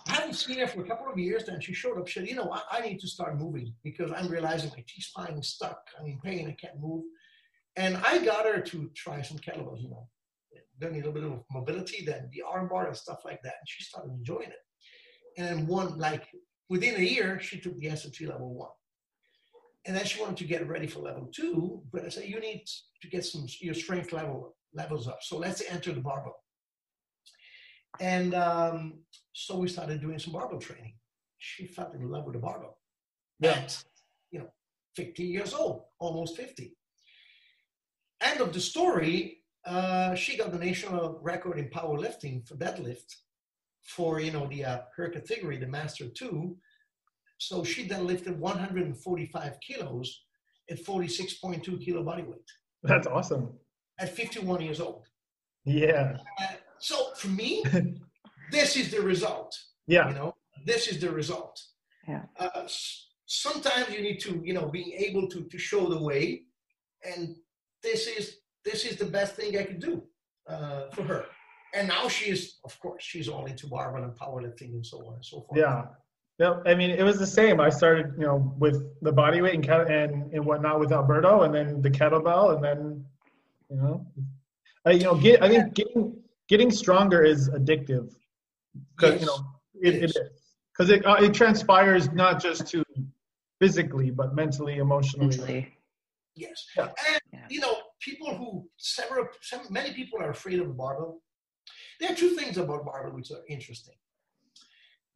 I haven't seen her for a couple of years. Then she showed up. She said, "You know, I, I need to start moving because I'm realizing my T spine is stuck. I'm in pain. I can't move." And I got her to try some kettlebells. You know, doing a little bit of mobility, then the arm bar and stuff like that, and she started enjoying it and one like within a year she took the SOT level one. And then she wanted to get ready for level two, but I said you need to get some your strength level levels up. So let's enter the barbell. And um, so we started doing some barbell training. She fell in love with the barbell. Yeah. At, you know, 50 years old, almost 50. End of the story, uh, she got the national record in powerlifting for deadlift for you know the uh, her category, the Master Two. So she then lifted 145 kilos at 46.2 kilo body weight. That's awesome. At 51 years old. Yeah. Uh, so for me, this is the result. Yeah. You know, this is the result. Yeah. Uh, sometimes you need to, you know, be able to to show the way, and this is this is the best thing I could do uh, for her and now she's, of course, she's all into barbell and powerlifting and so on and so forth. Yeah. No, I mean, it was the same. I started, you know, with the body weight and and, and whatnot with Alberto, and then the kettlebell, and then, you know, I, you know, get. I think getting getting stronger is addictive because yes. you know it, it is because it uh, it transpires not just to physically but mentally, emotionally. Mentally. Yes, yeah. and yeah. you know, people who several, some, many people are afraid of the barbell there are two things about barbell which are interesting.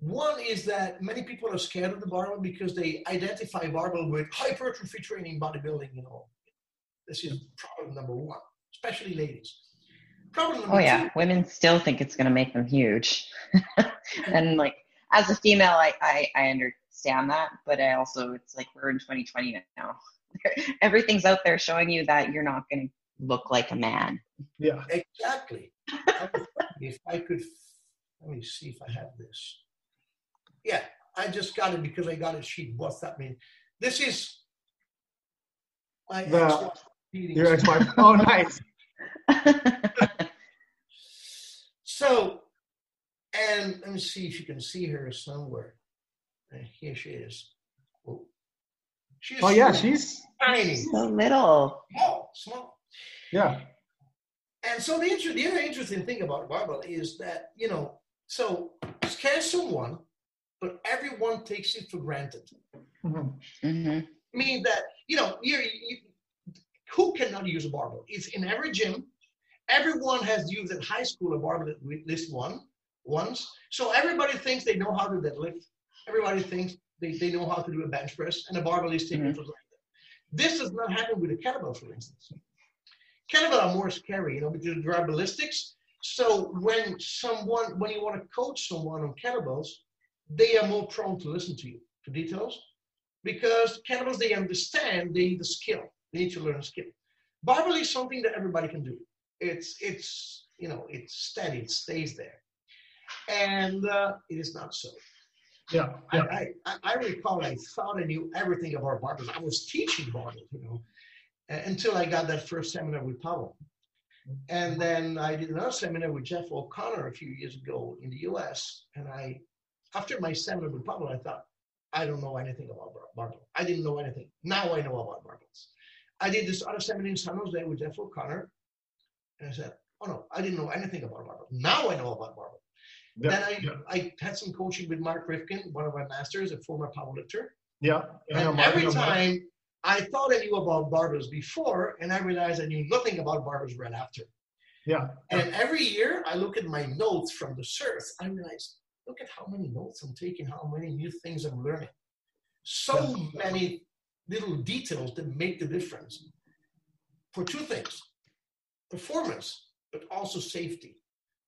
One is that many people are scared of the barbell because they identify barbell with hypertrophy training, bodybuilding, you know. This is problem number one, especially ladies. Problem number oh, yeah. Two, Women still think it's going to make them huge. and like, as a female, I, I, I understand that, but I also, it's like we're in 2020 now. Everything's out there showing you that you're not going to look like a man. Yeah. Exactly if I could, let me see if I have this. Yeah, I just got it because I got a sheet. What's that mean? This is my the, your ex-wife. oh, nice. so, and let me see if you can see her somewhere. And here she is. Oh, she's oh yeah, she's tiny. So little. Small, small. Yeah and so the, inter- the other interesting thing about barbell is that, you know, so scare someone, but everyone takes it for granted. Mm-hmm. Mm-hmm. Meaning that, you know, you you, who cannot use a barbell? It's in every gym. Everyone has used at high school a barbell at least one once. So everybody thinks they know how to deadlift. Everybody thinks they, they know how to do a bench press, and a barbell is taken mm-hmm. for granted. This does not happen with a kettlebell, for instance kettlebell are more scary, you know, because they are ballistics. So when someone, when you want to coach someone on kettlebells, they are more prone to listen to you for details because kettlebells they understand they need the skill. They need to learn a skill. Barbell is something that everybody can do. It's it's you know it's steady, it stays there, and uh, it is not so. Yeah, yeah. I, I, I recall I thought I knew everything about barbells. I was teaching barbells, you know, Uh, until I got that first seminar with Pavel. And then I did another seminar with Jeff O'Connor a few years ago in the US. And I, after my seminar with Pavel, I thought, I don't know anything about barbell. I didn't know anything. Now I know about barbells. I did this other seminar in San Jose with Jeff O'Connor. And I said, oh no, I didn't know anything about barbell. Now I know about barbell. Yeah, then I, yeah. I had some coaching with Mark Reifkind, one of my masters, a former powerlifter. Yeah. And every time I thought I knew about barbers before, and I realized I knew nothing about barbers right after. Yeah. And every year I look at my notes from the CERT, I realize, look at how many notes I'm taking, how many new things I'm learning. So yeah. many little details that make the difference for two things performance, but also safety.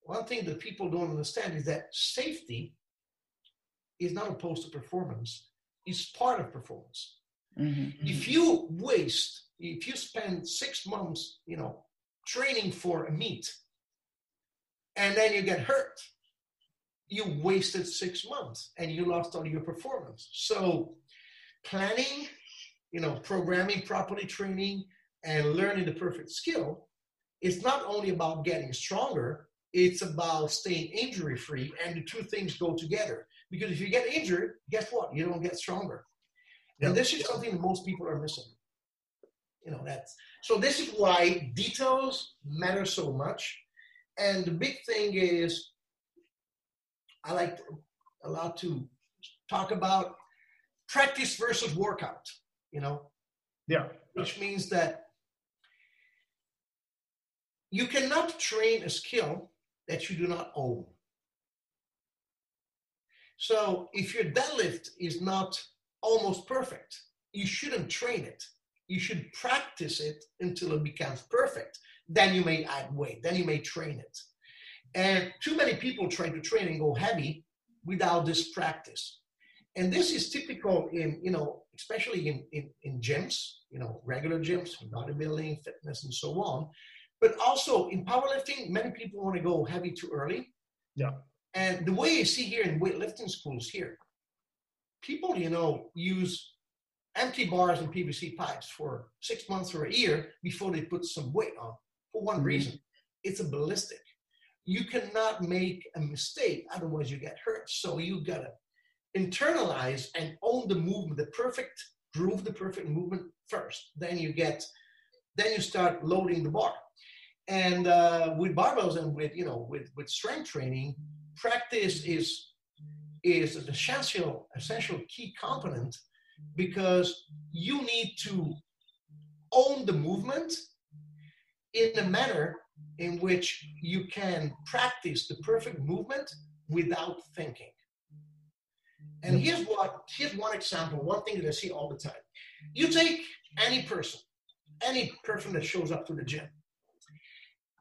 One thing that people don't understand is that safety is not opposed to performance, it's part of performance. Mm-hmm. If you waste, if you spend six months, you know, training for a meet, and then you get hurt, you wasted six months and you lost all your performance. So, planning, you know, programming properly, training, and learning the perfect skill is not only about getting stronger, it's about staying injury free, and the two things go together. Because if you get injured, guess what? You don't get stronger. And this is something most people are missing. You know, that's so this is why details matter so much. And the big thing is I like a lot to talk about practice versus workout, you know. Yeah. Which means that you cannot train a skill that you do not own. So if your deadlift is not almost perfect, you shouldn't train it. You should practice it until it becomes perfect. Then you may add weight, then you may train it. And too many people try to train and go heavy without this practice. And this is typical in, you know, especially in, in, in gyms, you know, regular gyms, bodybuilding, fitness, and so on. But also in powerlifting, many people want to go heavy too early. Yeah. And the way I see here in weightlifting schools here, people, you know, use empty bars and PVC pipes for six months or a year before they put some weight on for one mm-hmm. reason. It's a ballistic. You cannot make a mistake, otherwise you get hurt. So you gotta internalize and own the movement, the perfect groove, the perfect movement first. Then you get, then you start loading the bar. And uh, with barbells and with you know with with strength training, practice is is an essential essential key component because you need to own the movement in a manner in which you can practice the perfect movement without thinking. And here's what here's one example, one thing that I see all the time. You take any person, any person that shows up to the gym,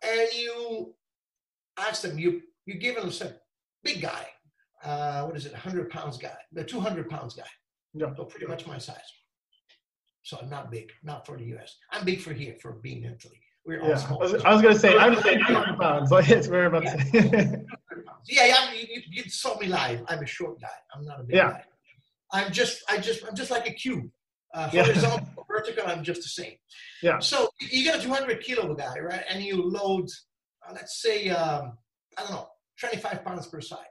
and you ask them, you you give them a big guy, uh, what is it, 100 pounds guy, the 200 pounds guy. Yeah. So pretty much my size. So I'm not big, not for the US. I'm big for here, for being in Italy. We're all yeah. small. I was, was going to say, I'm saying 200 pounds. Like, it's very about yeah. yeah, yeah you, you, saw me live. I'm a short guy. I'm not a big yeah. guy. I'm just, I just, I'm just like a cube. Uh, horizontal, yeah. vertical, I'm just the same. Yeah. So you got a 200 kilo guy, right? And you load, uh, let's say, um, I don't know, 25 pounds per side.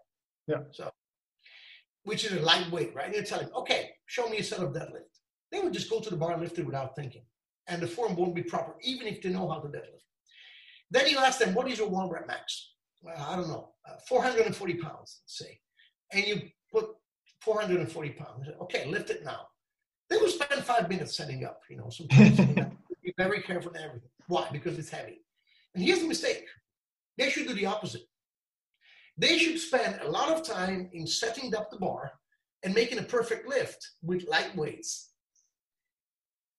Yeah. So, which is a lightweight, right? You tell him, okay, show me a set of deadlift. They would just go to the bar and lift it without thinking. And the form won't be proper, even if they know how to deadlift. Then you ask them, what is your one rep max? Well, I don't know, uh, 440 pounds, let's say. And you put 440 pounds. Okay, lift it now. They will spend five minutes setting up, you know, sometimes be very careful and everything. Why? Because it's heavy. And here's the mistake. They should do the opposite. They should spend a lot of time in setting up the bar and making a perfect lift with light weights.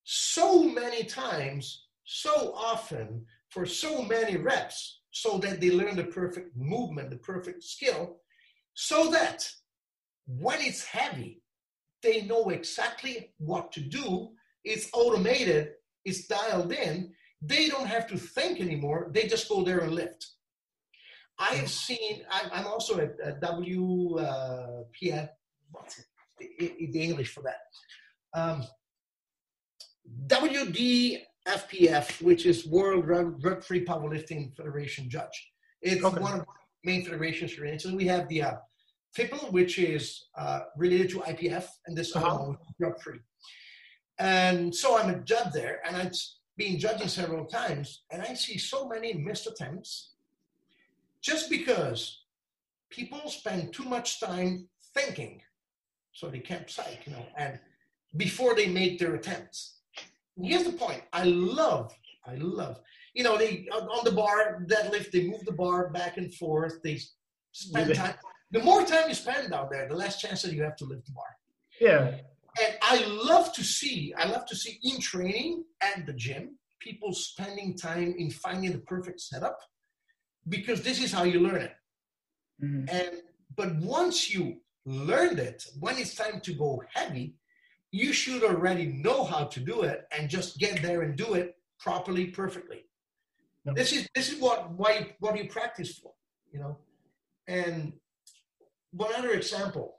So many times, so often, for so many reps, so that they learn the perfect movement, the perfect skill, so that when it's heavy, they know exactly what to do. It's automated, it's dialed in. they don't have to think anymore. They just go there and lift. I have seen, I'm, also a, a WPF, what's it, the English for that? Um, WDFPF, which is World Drug Free Powerlifting Federation judge. It's okay. one of the main federations for. So we have the uh, FIPL, which is uh, related to IPF, and this uh-huh. drug free. And so I'm a judge there, and I've been judging several times, and I see so many missed attempts just because people spend too much time thinking, so they can't psych, you know, and before they make their attempts. Here's the point: I love, I love, you know, they on the bar deadlift, they move the bar back and forth, they spend time. The more time you spend out there, the less chance that you have to lift the bar. Yeah. And I love to see, I love to see in training at the gym, people spending time in finding the perfect setup because this is how you learn it. Mm-hmm. And but once you learned it, when it's time to go heavy, you should already know how to do it and just get there and do it properly, perfectly. This is this is what why what you practice for, you know. And one other example.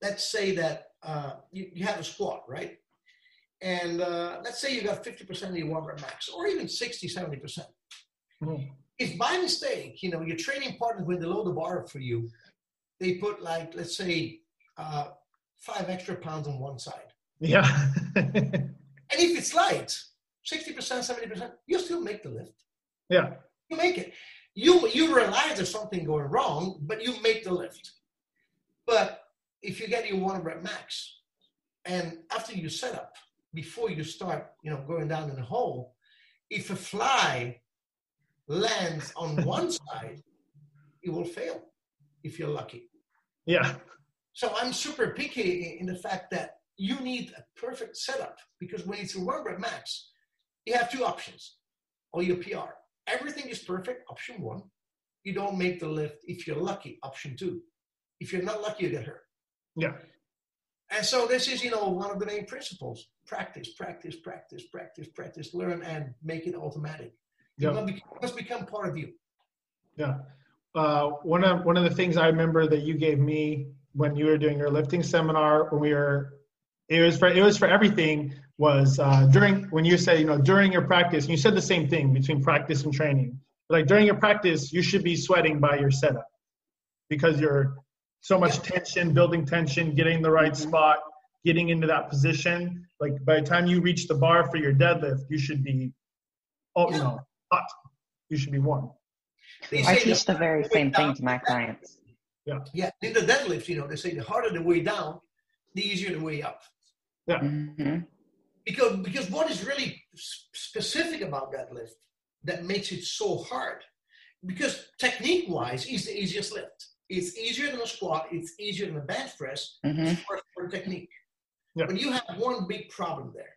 Let's say that uh, you, you have a squat, right? And uh, let's say you got 50% of your one rep max, or even 60, 70%. percent mm-hmm if by mistake, you know, your training partner, when they load the bar for you, they put like, let's say, uh, five extra pounds on one side. Yeah. and if it's light, 60%, 70%, you still make the lift. Yeah. You make it. You you realize there's something going wrong, but you make the lift. But if you get your one rep max, and after you set up, before you start, you know, going down in the hole, if a fly lands on one side, it will fail if you're lucky. Yeah. So I'm super picky in the fact that you need a perfect setup because when it's a rep max, you have two options or your PR. Everything is perfect, option one. You don't make the lift if you're lucky, option two. If you're not lucky, you get hurt. Yeah. And so this is, you know, one of the main principles. Practice, practice, practice, practice, practice, learn and make it automatic. Yeah. It must become part of you. Yeah. Uh, one of one of the things I remember that you gave me when you were doing your lifting seminar when we were it was for it was for everything was uh, during when you said you know during your practice you said the same thing between practice and training like during your practice you should be sweating by your setup because you're so much yeah. tension building tension getting the right mm-hmm. spot getting into that position like by the time you reach the bar for your deadlift you should be oh yeah. you know hot. You should be warm. I teach the very same thing to my clients. Yeah. Yeah. In the deadlift, you know, they say the harder the way down, the easier the way up. Yeah. Mm-hmm. Because because what is really specific about deadlift that makes it so hard? Because technique wise, it's the easiest lift. It's easier than a squat. It's easier than a bench press mm-hmm. for, for technique. Yeah. But you have one big problem there.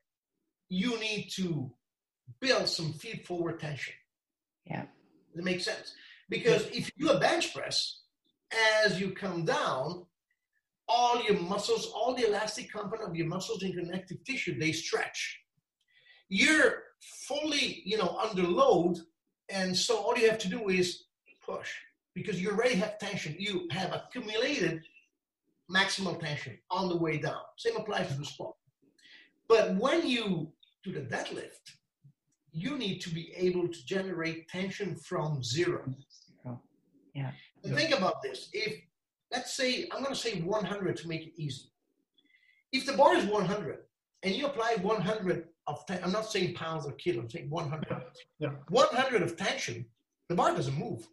You need to build some feed forward tension. Yeah. It makes sense. Because if you do a bench press, as you come down, all your muscles, all the elastic component of your muscles and connective tissue, they stretch. You're fully, you know, under load, and so all you have to do is push because you already have tension. You have accumulated maximal tension on the way down. Same applies to the squat. But when you do the deadlift, you need to be able to generate tension from zero. Yeah. And think about this. If, let's say, I'm going to say 100 to make it easy. If the bar is 100 and you apply 100 of, ten, I'm not saying pounds or kilos, I'm saying 100. Yeah. 100 of tension, the bar doesn't move.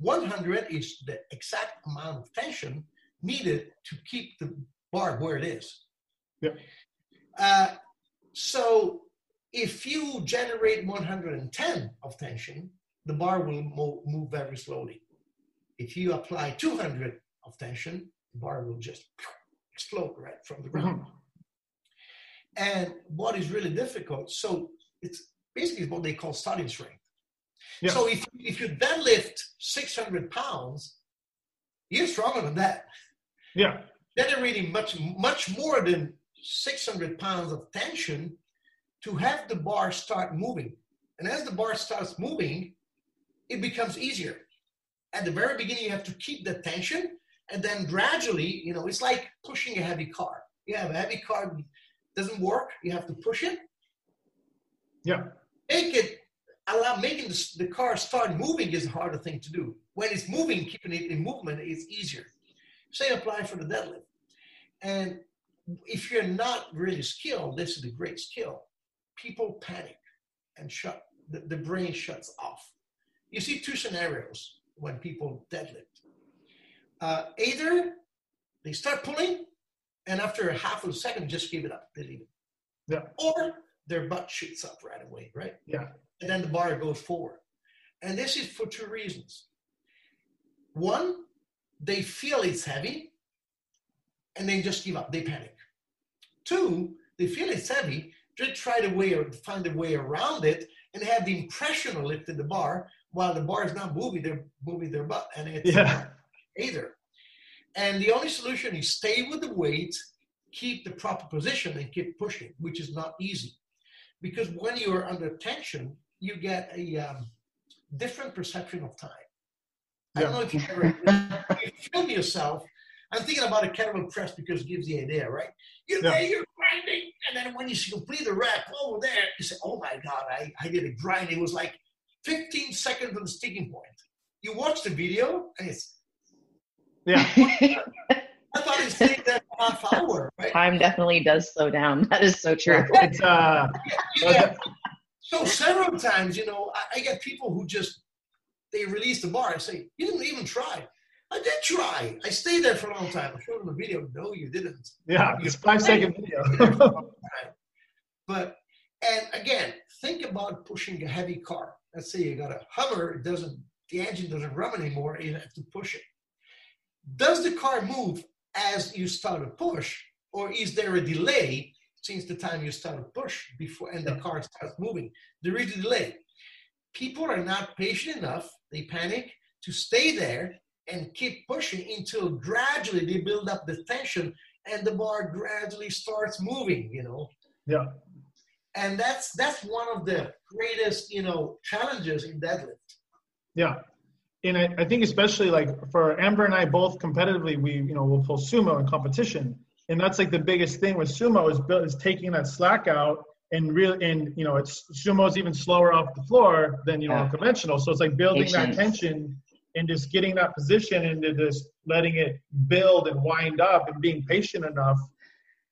100 is the exact amount of tension needed to keep the bar where it is. Yeah. Uh, so if you generate 110 of tension, the bar will move very slowly. If you apply 200 of tension, the bar will just explode right from the ground. Mm-hmm. And what is really difficult, so it's basically what they call starting strength. Yeah. So if, if you deadlift 600 pounds, you're stronger than that. Yeah. Generating much, much more than 600 pounds of tension to have the bar start moving. And as the bar starts moving, it becomes easier. At the very beginning, you have to keep the tension, and then gradually, you know, it's like pushing a heavy car. You have a heavy car doesn't work, you have to push it. Yeah. Make it allow making the, the car start moving is a harder thing to do. When it's moving, keeping it in movement is easier. Same apply for the deadlift. And if you're not really skilled, this is a great skill. People panic and shut the, the brain shuts off. You see two scenarios when people deadlift. Uh, either they start pulling, and after a half of a second, just give it up. They leave it. Yeah. Or their butt shoots up right away, right? Yeah. And then the bar goes forward. And this is for two reasons. One, they feel it's heavy and they just give up, they panic. Two, they feel it's heavy, just try to way or find a way around it and have the impression of lifting the bar while the bar is not moving, they're moving their butt. And it's Yeah. either. And the only solution is stay with the weight, keep the proper position, and keep pushing, which is not easy. Because when you are under tension, you get a um, different perception of time. I don't Yeah. know if you ever you film yourself. I'm thinking about a kettlebell press because it gives the idea, right? You're Yeah. there, you're grinding, and then when you complete the rep over there, you say, "Oh my God, I, I did a grind." It was like 15 seconds on the sticking point. You watch the video, and it's Yeah. I thought it stayed there for half hour, right? Time definitely does slow down. That is so true. It's uh Yeah. So several times, you know, I, I get people who just they release the bar. I say, "You didn't even try." I did try. I stayed there for a long time. I showed them a video. No, you didn't. yeah, it's five second video. But and again, think about pushing a heavy car. Let's say you got a Hummer. It doesn't. The engine doesn't run anymore. You have to push it. Does the car move as you start to push, or is there a delay since the time you start to push before and the Yeah. car starts moving? There is a delay. People are not patient enough. They panic to stay there and keep pushing until gradually they build up the tension and the bar gradually starts moving. You know yeah. and that's that's one of the greatest you know challenges in deadlift Yeah. And I, I think especially like for Amber and I both competitively, we you know we'll pull sumo in competition, and that's like the biggest thing with sumo is built is taking that slack out and really and you know it's sumo is even slower off the floor than you know Yeah. conventional, so it's like building that tension and just getting that position and to just letting it build and wind up and being patient enough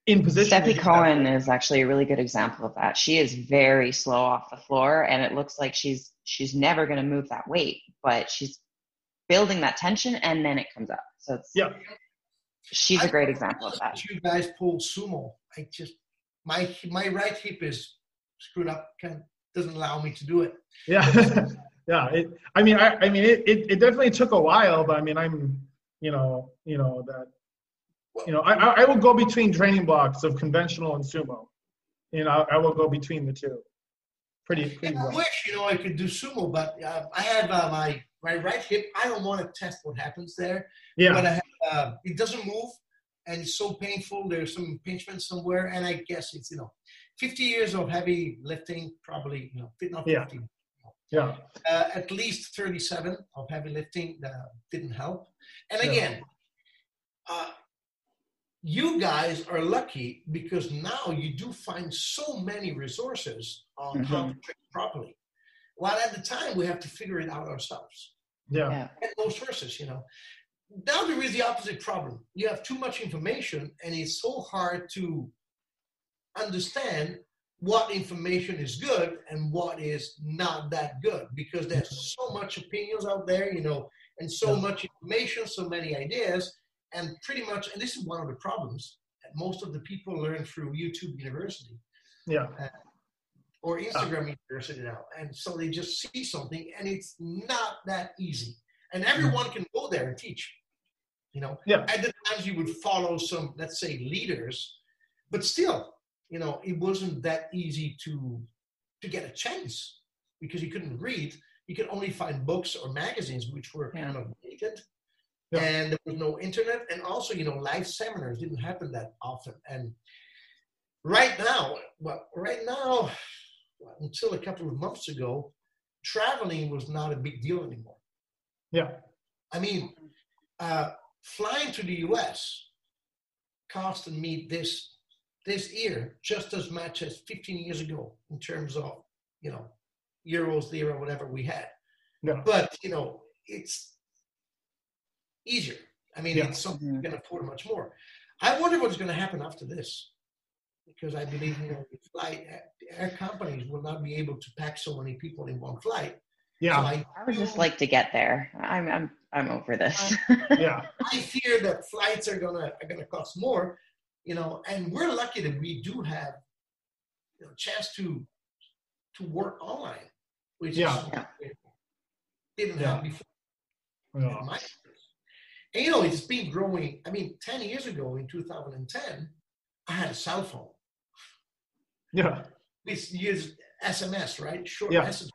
in position. Stefi. Cohen is actually a really good example of that. She is very slow off the floor, and it looks like she's she's never going to move that weight, but she's building that tension, and then it comes up. So it's Yeah. she's a great example of that. you guys pull sumo i just my my right hip is screwed up can doesn't allow me to do it Yeah, yeah. It, I mean, I, I mean, it, it, it definitely took a while, but I mean, I'm, you know, you know that, you know, I, I will go between training blocks of conventional and sumo. You know, I will go between the two. Pretty, pretty And i wish you know i could do sumo but uh, i have uh, my my right hip i don't want to test what happens there Yeah, but I have, uh, it doesn't move and it's so painful there's some impingement somewhere and i guess it's you know 50 years of heavy lifting probably you know fit not Yeah. 50 yeah, uh, at least 37 of heavy lifting that didn't help. And Yeah. again, uh, you guys are lucky because now you do find so many resources on how to train properly. While at the time we have to figure it out ourselves. yeah, Yeah. And those sources, you know. Now there is the opposite problem. You have too much information, and it's so hard to understand what information is good and what is not that good because there's mm-hmm. so much opinions out there, you know, and so Yeah. much information, so many ideas, and pretty much, and this is one of the problems. that Most of the people learn through YouTube University yeah, uh, or Instagram University now, and so they just see something, and it's not that easy. And everyone can go there and teach. You know, Yeah. at the times you would follow some, let's say, leaders, but still, you know, it wasn't that easy to to get a chance because you couldn't read. You could only find books or magazines, which were Yeah. kind of dated. Yeah. And there was no internet, and also, you know, live seminars didn't happen that often. And right now, well, right now, until a couple of months ago, traveling was not a big deal anymore. Yeah. I mean, uh, flying to the US costed me this this year just as much as 15 years ago in terms of you know euros, lira, whatever we had. Yeah. But you know, it's easier. I mean, Yeah. it's something you mm. can afford much more. I wonder what's going to happen after this, because I believe you know, flight air companies will not be able to pack so many people in one flight. So Yeah. I, I would just like to get there. I'm I'm I'm over this. Yeah. I fear that flights are gonna are gonna cost more, you know, and we're lucky that we do have you know chance to to work online, which Yeah. is didn't Yeah. have before. Yeah. my. And you know, it's been growing. I mean, 10 years ago in 2010, I had a cell phone. Yeah. We used SMS, right? Short Yeah. messages.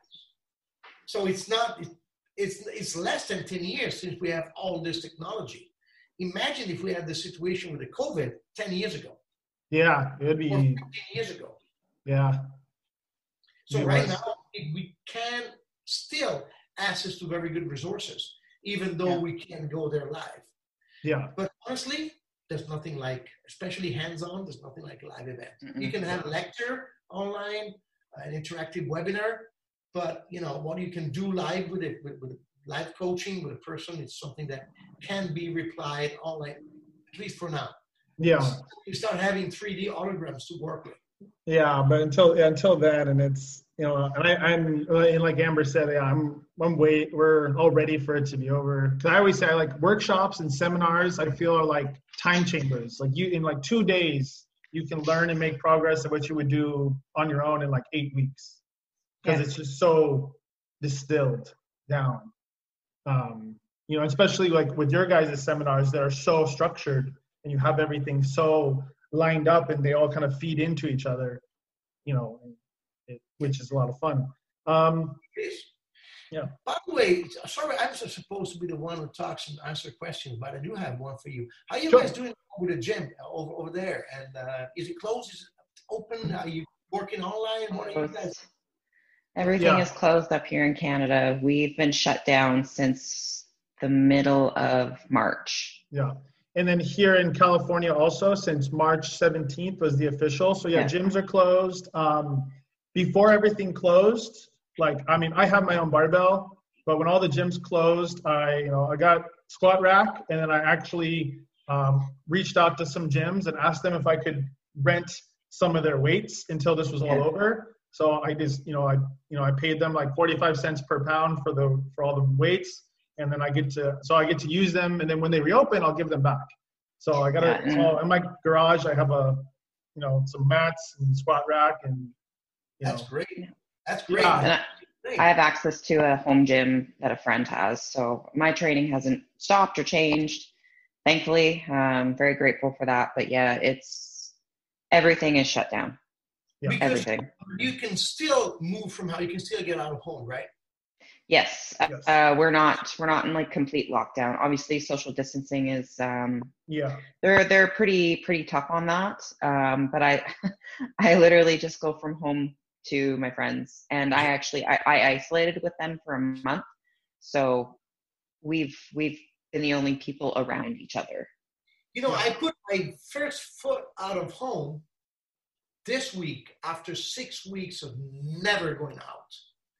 So it's not, it- it's, it's less than 10 years since we have all this technology. Imagine if we had the situation with the COVID 10 years ago Yeah. It'd or be, 15 years ago. yeah. So It right was. now, we- we can still access to very good resources, even though Yeah. we can't go there live. Yeah. But honestly, there's nothing like, especially hands-on, there's nothing like a live event. You Mm-mm. can have a lecture online, an interactive webinar, but you know what you can do live with it, with, with live coaching with a person, it's something that can be replied online, at least for now. Yeah. You start having 3D holograms to work with. Yeah, but until until then, and it's you know, and I, I'm and like Amber said, yeah, I'm I'm wait, we're all ready for it to be over. Because I always say, I like workshops and seminars, I feel are like time chambers. Like you, in like two days, you can learn and make progress at what you would do on your own in like eight weeks, because it's just so distilled down. Um, you know, especially like with your guys' seminars that are so structured and you have everything so lined up and they all kind of feed into each other, you know, it, which is a lot of fun. Um, Yes. Yeah. By the way, sorry, I'm supposed to be the one who talks and answer questions, but I do have one for you. How are you Sure. guys doing with the gym over, over there? And uh, is it closed? Is it open? Are you working online? What are you guys? Everything Yeah. is closed up here in Canada. We've been shut down since the middle of March. yeah. And then here in California also, since March 17th was the official. So yeah, Yeah. gyms are closed. Um, before everything closed, like, I mean, I have my own barbell, but when all the gyms closed, I, you know, I got squat rack and then I actually um, reached out to some gyms and asked them if I could rent some of their weights until this was all over. So I just, you know, I, you know, I paid them like 45 cents per pound for the, for all the weights. And then I get to, so I get to use them. And then when they reopen, I'll give them back. So I got Yeah, to, and- so in my garage, I have a, you know, some mats and squat rack and, you know, That's great. That's great. Yeah. And I, Great. I have access to a home gym that a friend has. So my training hasn't stopped or changed. Thankfully, I'm very grateful for that. But yeah, it's everything is shut down. Yeah. Because Everything. you can still move from how you can still get out of home, right? Yes, Yes. uh, we're not we're not in like complete lockdown. Obviously, social distancing is um, yeah, they're they're pretty pretty tough on that. Um, but I I literally just go from home to my friends, and I actually I, I isolated with them for a month, so we've we've been the only people around each other. You know, I put my first foot out of home this week after six weeks of never going out.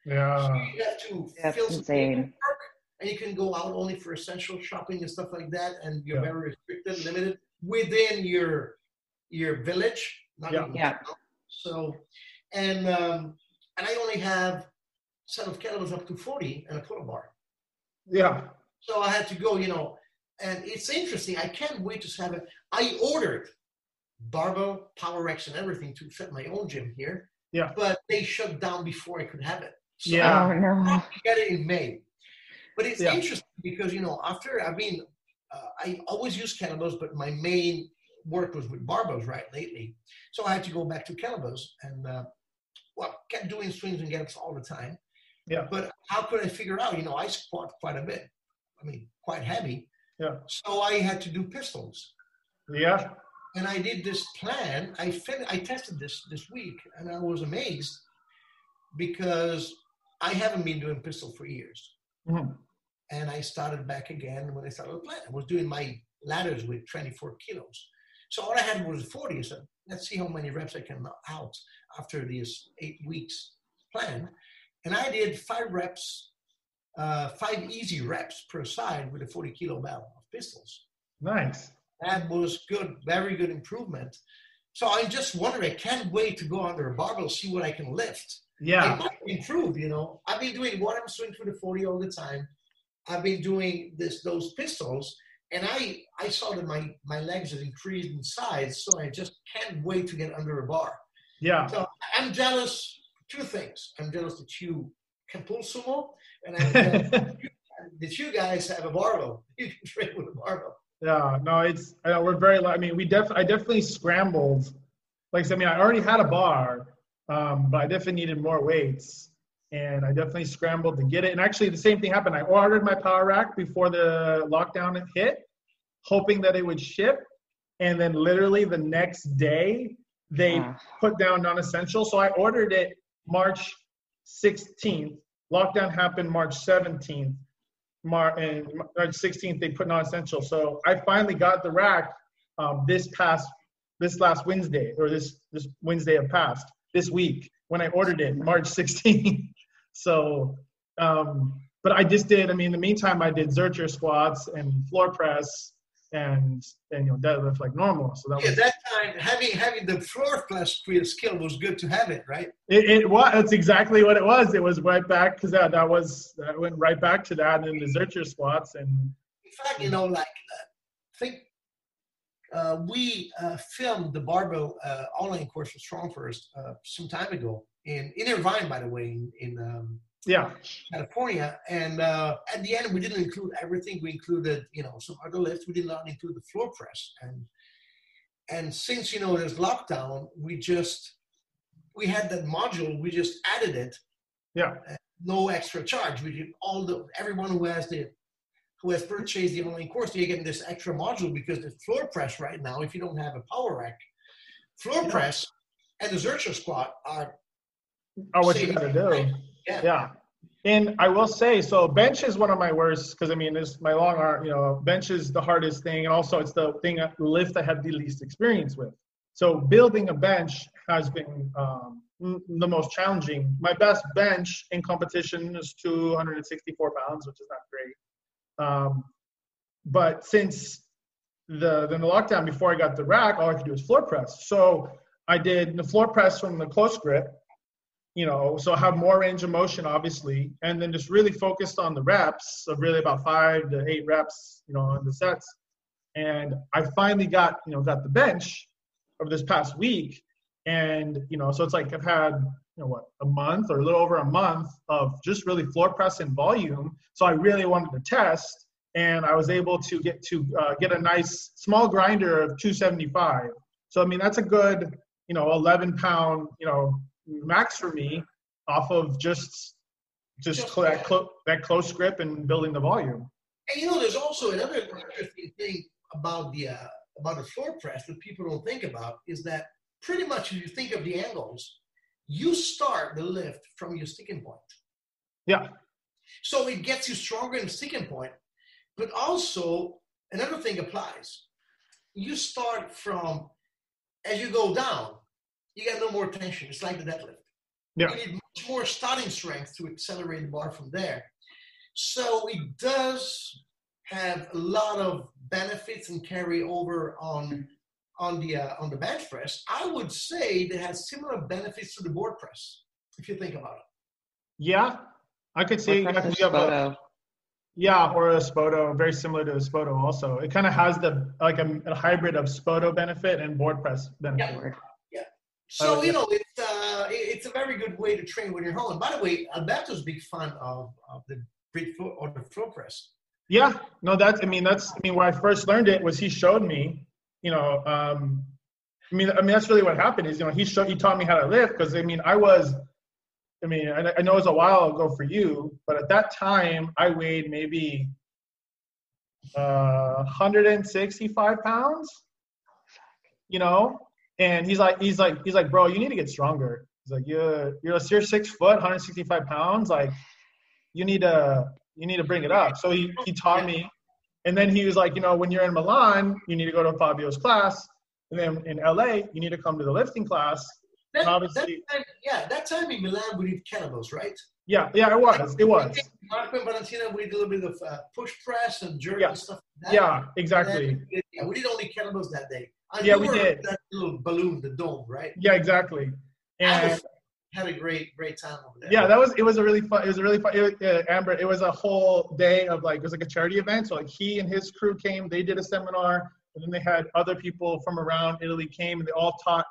So yeah, you have to That's fill some insane. paperwork, and you can go out only for essential shopping and stuff like that, and you're Yeah. very restricted, limited within your your village. Not Yeah. Yeah. So, and um, and I only have set of kettlebells up to forty and a pull bar. yeah, So I had to go, you know, and it's interesting. I can't wait to have it. I ordered barbell, power racks, and everything to set my own gym here. Yeah. But they shut down before I could have it. So Yeah. Oh no. Get it in May. But it's Yeah. interesting because you know after I mean uh, I always use kettlebells, but my main work was with barbells right lately. So I had to go back to kettlebells and uh, well, kept doing swings and get ups all the time. Yeah. But how could I figure out? You know, I squat quite a bit. I mean, quite heavy. Yeah. So I had to do pistols, yeah, and I did this plan. I fin- I tested this this week, and I was amazed. because I haven't been doing pistol for years. Mhm. And I started back again when I started the plan. I was doing my ladders with 24 kilos. So all I had was 40. I said, let's see how many reps I can out after these eight weeks plan. And I did five reps, uh, five easy reps per side with a 40 kilo bell of pistols. Nice. That was good, very good improvement. So I'm just wondering, I can't wait to go under a barbell, see what I can lift. Yeah. I might improve, you know. I've been doing what I'm swing through the 40 all the time. I've been doing this those pistols, and I I saw that my my legs had increased in size, so I just can't wait to get under a bar. Yeah. So I'm jealous. Two things. I'm jealous that you can pull sumo, and I'm jealous that you guys have a barbell. You can train with a barbell. Yeah, no, it's I know we're very. I mean, we def I definitely scrambled. Like I said, I mean, I already had a bar, um, but I definitely needed more weights, and I definitely scrambled to get it. And actually, the same thing happened. I ordered my power rack before the lockdown hit, hoping that it would ship, and then literally the next day they Ah. put down non-essential. So I ordered it March 16th. Lockdown happened March 17th. Mar- and March 16th they put non-essential. So I finally got the rack um, this past this last Wednesday or this this Wednesday of past this week when I ordered it March 16th. so um, but I just did. I mean, in the meantime, I did Zercher squats and floor press and and you know deadlift like normal. So that Yeah, was that time having having the floor press skill was good to have it, right? It, it was. That's exactly what it was. It was right back because that that was that went right back to that and the Zercher squats and In fact, you know, like uh, think uh, we uh, filmed the barbell uh, online course for Strong First uh, some time ago in in Irvine, by the way, in, in um, yeah, California. And uh, at the end, we didn't include everything. We included, you know, some other lifts. We did not include the floor press. And and since you know there's lockdown, we just we had that module. We just added it yeah, no extra charge. We did all the everyone who has the who has purchased the online course, they're getting this extra module because the floor press right now, if you don't have a power rack, floor Yeah. press and the Zercher squat are oh, what you gotta do. right? Yeah. Yeah, and I will say so. Bench is one of my worst because I mean, this my long arm. You know, bench is the hardest thing, and also it's the thing the lift I have the least experience with. So building a bench has been um, the most challenging. My best bench in competition is 264 pounds, which is not great. Um, but since the then the lockdown before I got the rack, all I could do was floor press. So I did the floor press from the close grip, you know, so have more range of motion, obviously, and then just really focused on the reps of really about five to eight reps, you know, on the sets. And I finally got, you know, got the bench over this past week. And, you know, so it's like I've had, you know, what, a month or a little over a month of just really floor press and volume. So I really wanted to test. And I was able to get to uh, get a nice small grinder of 275. So I mean that's a good, you know, 11 pound, you know, max for me off of just just Just cl- that, that. clo- that close grip and building the volume. And you know, there's also another interesting thing about the uh, about the floor press that people don't think about is that pretty much if you think of the angles, you start the lift from your sticking point. Yeah. So it gets you stronger in the sticking point, but also another thing applies. You start from as you go down, you got no more tension. It's like the deadlift. Yeah. You need much more starting strength to accelerate the bar from there. So it does have a lot of benefits and carry over on on the uh, on the bench press. I would say that has similar benefits to the board press if you think about it. Yeah, I could see. I could is have a- yeah, or a Spoto, very similar to a Spoto. Also, it kind of has the like a, a hybrid of Spoto benefit and board press benefit. Word. So Oh, you know, it's uh, it's a very good way to train when you're home. And by the way, Alberto's a big fan of, of the Brit floor or the floor press. Yeah, no, that's. I mean, that's. I mean, where I first learned it was he showed me. You know, um, I mean, I mean that's really what happened. Is you know he showed he taught me how to lift because I mean I was. I mean, I, I know it was a while ago for you, but at that time I weighed maybe uh, 165 pounds. You know, and he's like, he's like, he's like, bro, you need to get stronger. He's like, you're you're you're six foot, 165 pounds. Like, you need to you need to bring it up. So he he taught me, and then he was like, you know, when you're in Milan, you need to go to Fabio's class, and then in LA, you need to come to the lifting class. That, obviously, that yeah, that time in Milan we did kettlebells, right? yeah, yeah, it was, it was. Marco and Valentina, we did a little bit of uh, push press and jerk Yeah. and stuff like that. Yeah, exactly. then we did- yeah, we did only kettlebells that day. And Yeah, we did. That little balloon, the dome, right? Yeah, exactly. And had a great, great time over there. yeah, that was it. Was a really fun. It was a really fun. It, uh, Amber, it was a whole day of like it was like a charity event. So like he and his crew came. They did a seminar, and then they had other people from around Italy came, and they all taught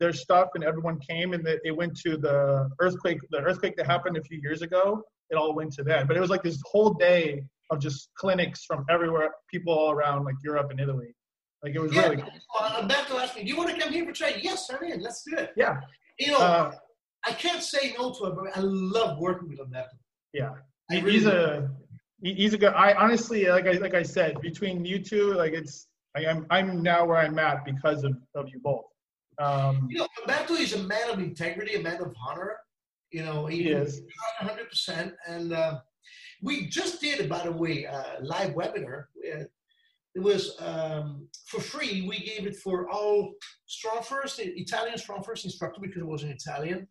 their stuff, and everyone came, and they, they went to the earthquake. The earthquake that happened a few years ago. It all went to that. But it was like this whole day of just clinics from everywhere, people all around like Europe and Italy. Like it was Yeah. really cool. Uh, asked me, "Do you want to come here for training?" Yes, I'm in. Let's do it. Yeah. You know, Uh, I can't say no to him, but I love working with Alberto. yeah. I He- really he's do. a he's a good. I honestly, like I like I said, between you two, like it's I am I'm now where I'm at because of of you both. Um, You know, Alberto is a man of integrity, a man of honor. You know, he is. 100 percent. And uh, we just did, by the way, a live webinar. It was um, for free. We gave it for all Strong First, Italian Strong First instructor because it was in Italian,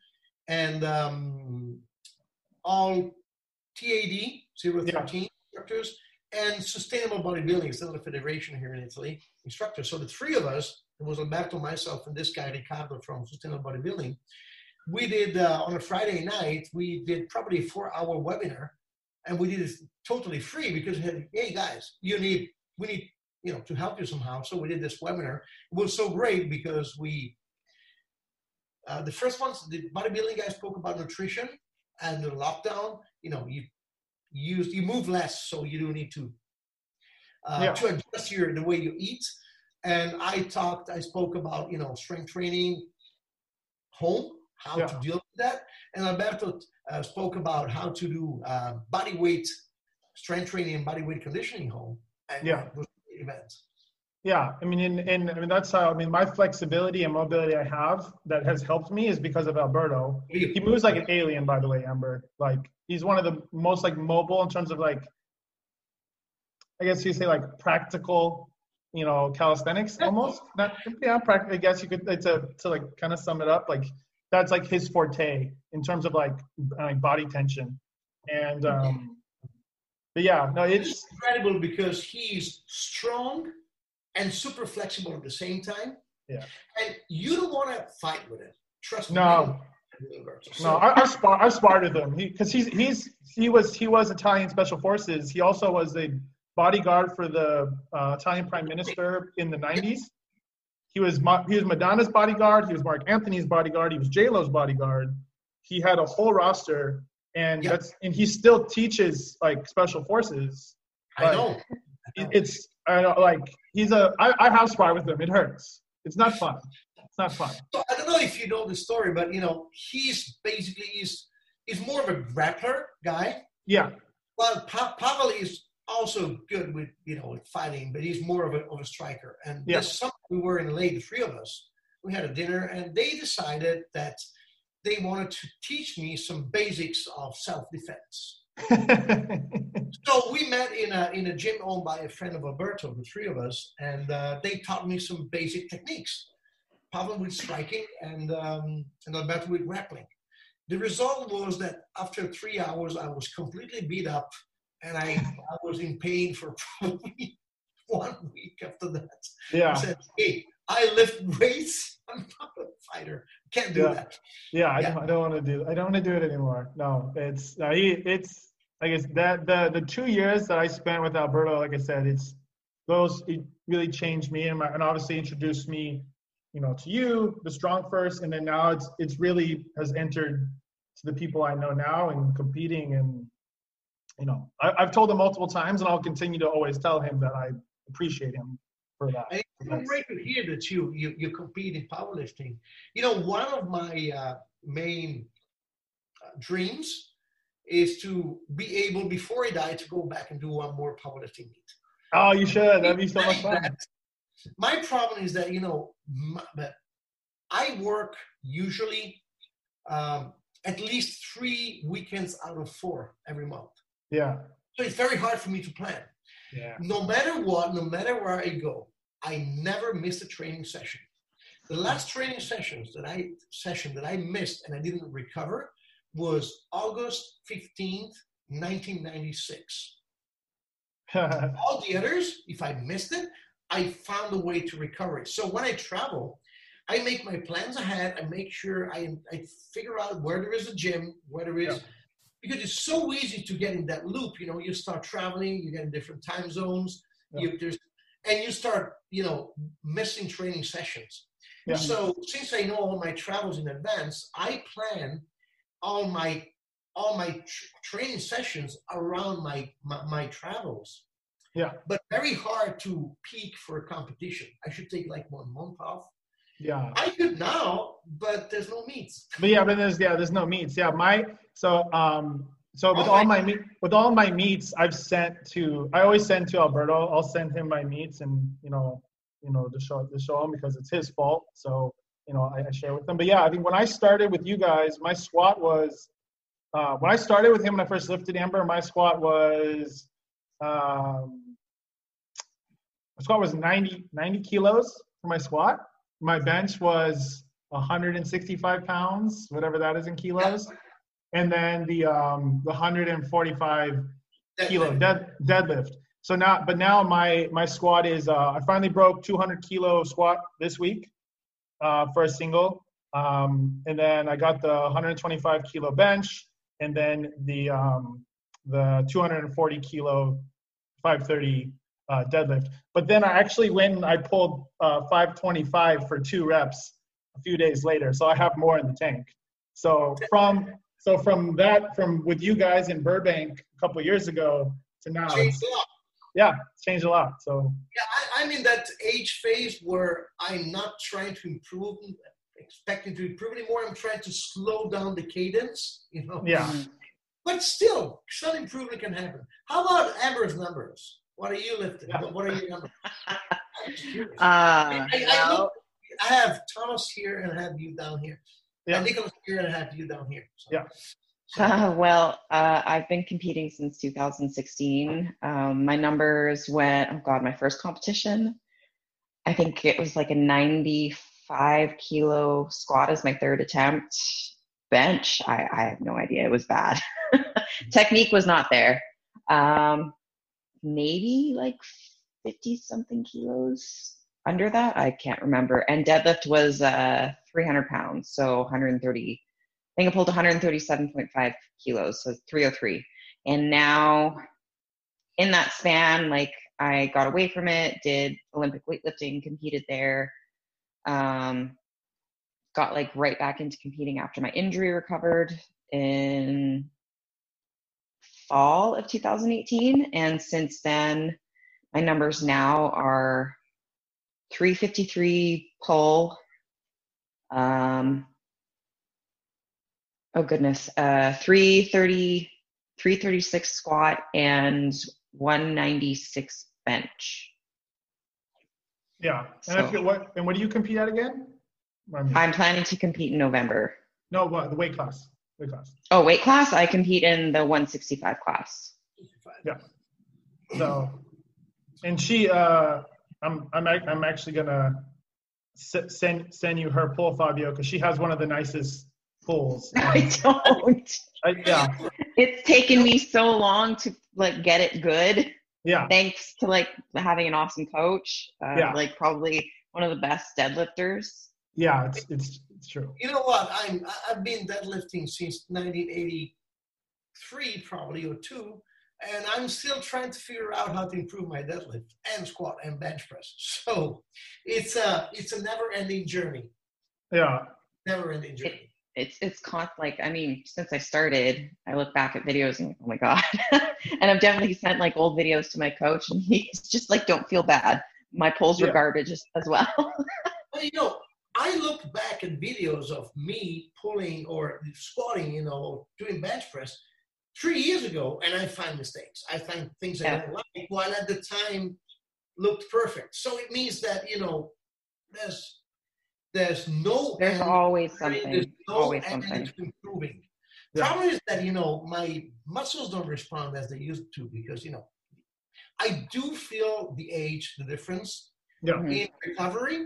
and um, all TAD 013 instructors and Sustainable Bodybuilding, it's another federation here in Italy, instructors. So the three of us, it was Alberto, myself, and this guy Ricardo from Sustainable Bodybuilding. We did uh, on a Friday night. We did probably a four-hour webinar, and we did it totally free because we had, hey guys, you need we need you know to help you somehow. So we did this webinar. It was so great because we uh, the first ones the bodybuilding guy spoke about nutrition and the lockdown. You know you use you move less, so you don't need to uh, Yeah. to adjust your the way you eat. And I talked, I spoke about you know strength training, home, how Yeah. to deal with that, and Alberto uh, spoke about how to do uh, body weight strength training and body weight conditioning home. And Yeah. It was a great event. Yeah, I mean, and, and I mean that's how I mean my flexibility and mobility I have that has helped me is because of Alberto. He moves like an alien, by the way, Amber. Like he's one of the most like mobile in terms of like, I guess you say like practical, you know, calisthenics almost. Not yeah, I guess you could it's a to like kind of sum it up like that's like his forte in terms of like like body tension, and um, but yeah, no, It's it's incredible because he's strong and super flexible at the same time. Yeah. And you don't want to fight with him. Trust me. no. Alberto. No, I, I, spar, I sparred with him because he's he's he was he was Italian special forces. He also was a bodyguard for the uh, Italian prime minister in the '90s. He was he was Madonna's bodyguard. He was Marc Anthony's bodyguard. He was J Lo's bodyguard. He had a whole roster, and Yeah. that's and he still teaches like special forces. I know. It, it's I don't, like he's a I, I have sparred with him. It hurts. It's not fun. It's not fun. So I don't know if you know the story, but you know, he's basically he's he's more of a grappler guy. Yeah, Well, pa- Pavel is also good with you know with fighting, but he's more of a of a striker. And Yeah. we were in LA, the three of us. We had a dinner, and they decided that they wanted to teach me some basics of self defense. So we met in a in a gym owned by a friend of Alberto, the three of us, and uh, they taught me some basic techniques. Pavel with striking and um, and Alberto with grappling. The result was that after three hours, I was completely beat up, and I, I was in pain for probably one week after that. Yeah. I said, "Hey, I lift weights. I'm not a fighter. Can't do Yeah. that." Yeah, I Yeah. don't, I don't want to do. I don't want to do it anymore. No, it's uh. It's I guess that the the two years that I spent with Alberto, like I said, it's those it really changed me and my, and obviously introduced me, you know, to you, the strong first, and then now it's it's really has entered to the people I know now and competing and you know I, I've told him multiple times and I'll continue to always tell him that I appreciate him for that. And it's so great to hear that you, you you compete in powerlifting. You know, one of my uh, main uh, dreams is to be able, before I die, to go back and do one more powerlifting meet. Oh, you should. That'd be so much fun. My problem is that you know, my, I work usually um, at least three weekends out of four every month. Yeah. So it's very hard for me to plan. Yeah. No matter what, no matter where I go, I never miss a training session. The last mm. training sessions that I session that I missed and I didn't recover was August 15th, 1996. All the others, if I missed it, I found a way to recover it. So when I travel, I make my plans ahead. I make sure I, I figure out where there is a gym, where there is, yeah. Because it's so easy to get in that loop. You know, you start traveling, you get in different time zones, yeah. you, there's, and you start, you know, missing training sessions. Yeah. So since I know all my travels in advance, I plan all my all my tr- training sessions around my, my, my travels. Yeah. But very hard to peak for a competition. I should take like one month off. Yeah. I could now, but there's no meets. But yeah, but there's yeah, there's no meets. Yeah, my so um so with all, all my, meet with all my meets I've sent to I always send to Alberto. I'll send him my meets and you know you know to show to show him because it's his fault. So you know I, I share with him. But yeah, I think when I started with you guys, my squat was uh, when I started with him when I first lifted Amber, my squat was um, my squat was 90 90 kilos for my squat. My bench was 165 pounds, whatever that is in kilos, and then the um, the 145 kilo dead, deadlift. So now, but now my my squat is uh, I finally broke 200 kilo squat this week uh, for a single, um, and then I got the 125 kilo bench, and then the um, the 240 kilo 530 uh, deadlift. But then I actually went and I pulled uh, 525 for two reps a few days later, so I have more in the tank. So from so from that from with you guys in Burbank a couple years ago to now, yeah, it's changed a lot. So yeah, I, I'm in that age phase where I'm not trying to improve, expecting to improve anymore. I'm trying to slow down the cadence. You know. Yeah. Mm-hmm. But still, some improvement can happen. How about Amber's numbers? What are you lifting? Yeah. What are your numbers? uh, I, I, I, look, I, have Thomas here and I have you down here. Yeah. And Nicholas here and I have you down here. So. Yeah. Uh, well, uh, I've been competing since 2016. Um, my numbers went, oh God, my first competition, I think it was like a 95 kilo squat as my third attempt. Bench, I, I have no idea. It was bad. Technique was not there. Um, maybe like 50 something kilos under that. I can't remember. And deadlift was uh, 300 pounds, so 130 I think I pulled 137.5 kilos, so 303. And now, in that span, like I got away from it, did Olympic weightlifting, competed there, um, got like right back into competing after my injury recovered in fall of 2018. And since then, my numbers now are 353 pull, um, oh goodness, uh, 330, 336 squat and 196 bench. Yeah. And so, what and what do you compete at again? I'm planning to compete in November. No, what the weight class? Weight class. Oh, weight class. I compete in the 165 class. Yeah. So, and she, uh, I'm, I'm, I'm actually gonna send send you her pull Fabio because she has one of the nicest pulls. I don't. I, yeah. It's taken me so long to like get it good. Yeah. Thanks to like having an awesome coach. Uh, yeah. Like probably one of the best deadlifters. Yeah, it's it's, it's true. You know what? I'm I've been deadlifting since 1983, probably or two, and I'm still trying to figure out how to improve my deadlift and squat and bench press. So it's a it's a never-ending journey. Yeah. Never-ending journey. It, it's it's con like I mean since I started I look back at videos and oh my god and I've definitely sent like old videos to my coach and he's just like don't feel bad my pulls were garbage as, as well. well you know I look back at videos of me pulling or squatting you know doing bench press three years ago and I find mistakes I find things I don't like while at the time looked perfect so it means that you know there's there's no there's end, always something there's no always end something to improving. Yeah. Problem is that you know my muscles don't respond as they used to because you know I do feel the age, the difference Yeah. Mhm. in recovery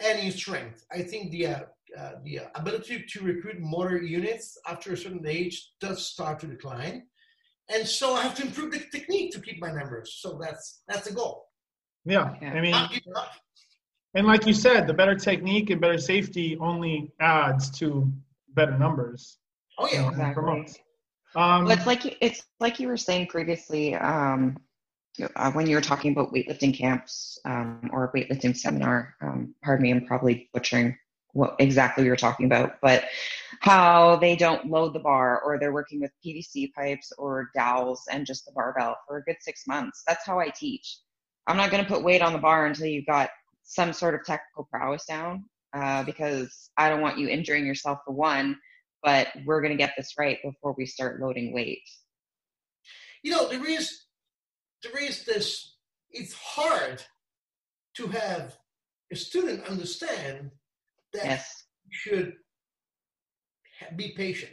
and in strength. I think the uh, uh, the ability to recruit motor units after a certain age does start to decline, and so I have to improve the technique to keep my numbers. So that's that's the goal. Yeah. Yeah. I mean, Not give up. and like you said, the better technique and better safety only adds to better numbers. Oh you know, yeah, Exactly. promotes. Um, Well, it's like you- it's like you were saying previously um, uh, when you were talking about weightlifting camps um, or a weightlifting seminar. Um, pardon me, I'm probably butchering what exactly you were talking about, but how they don't load the bar or they're working with PVC pipes or dowels and just the barbell for a good six months. That's how I teach. I'm not going to put weight on the bar until you've got some sort of technical prowess down uh, because I don't want you injuring yourself for one but we're going to get this right before we start loading weight. you know there is there is this. It's hard to have a student understand that Yes. you should be patient.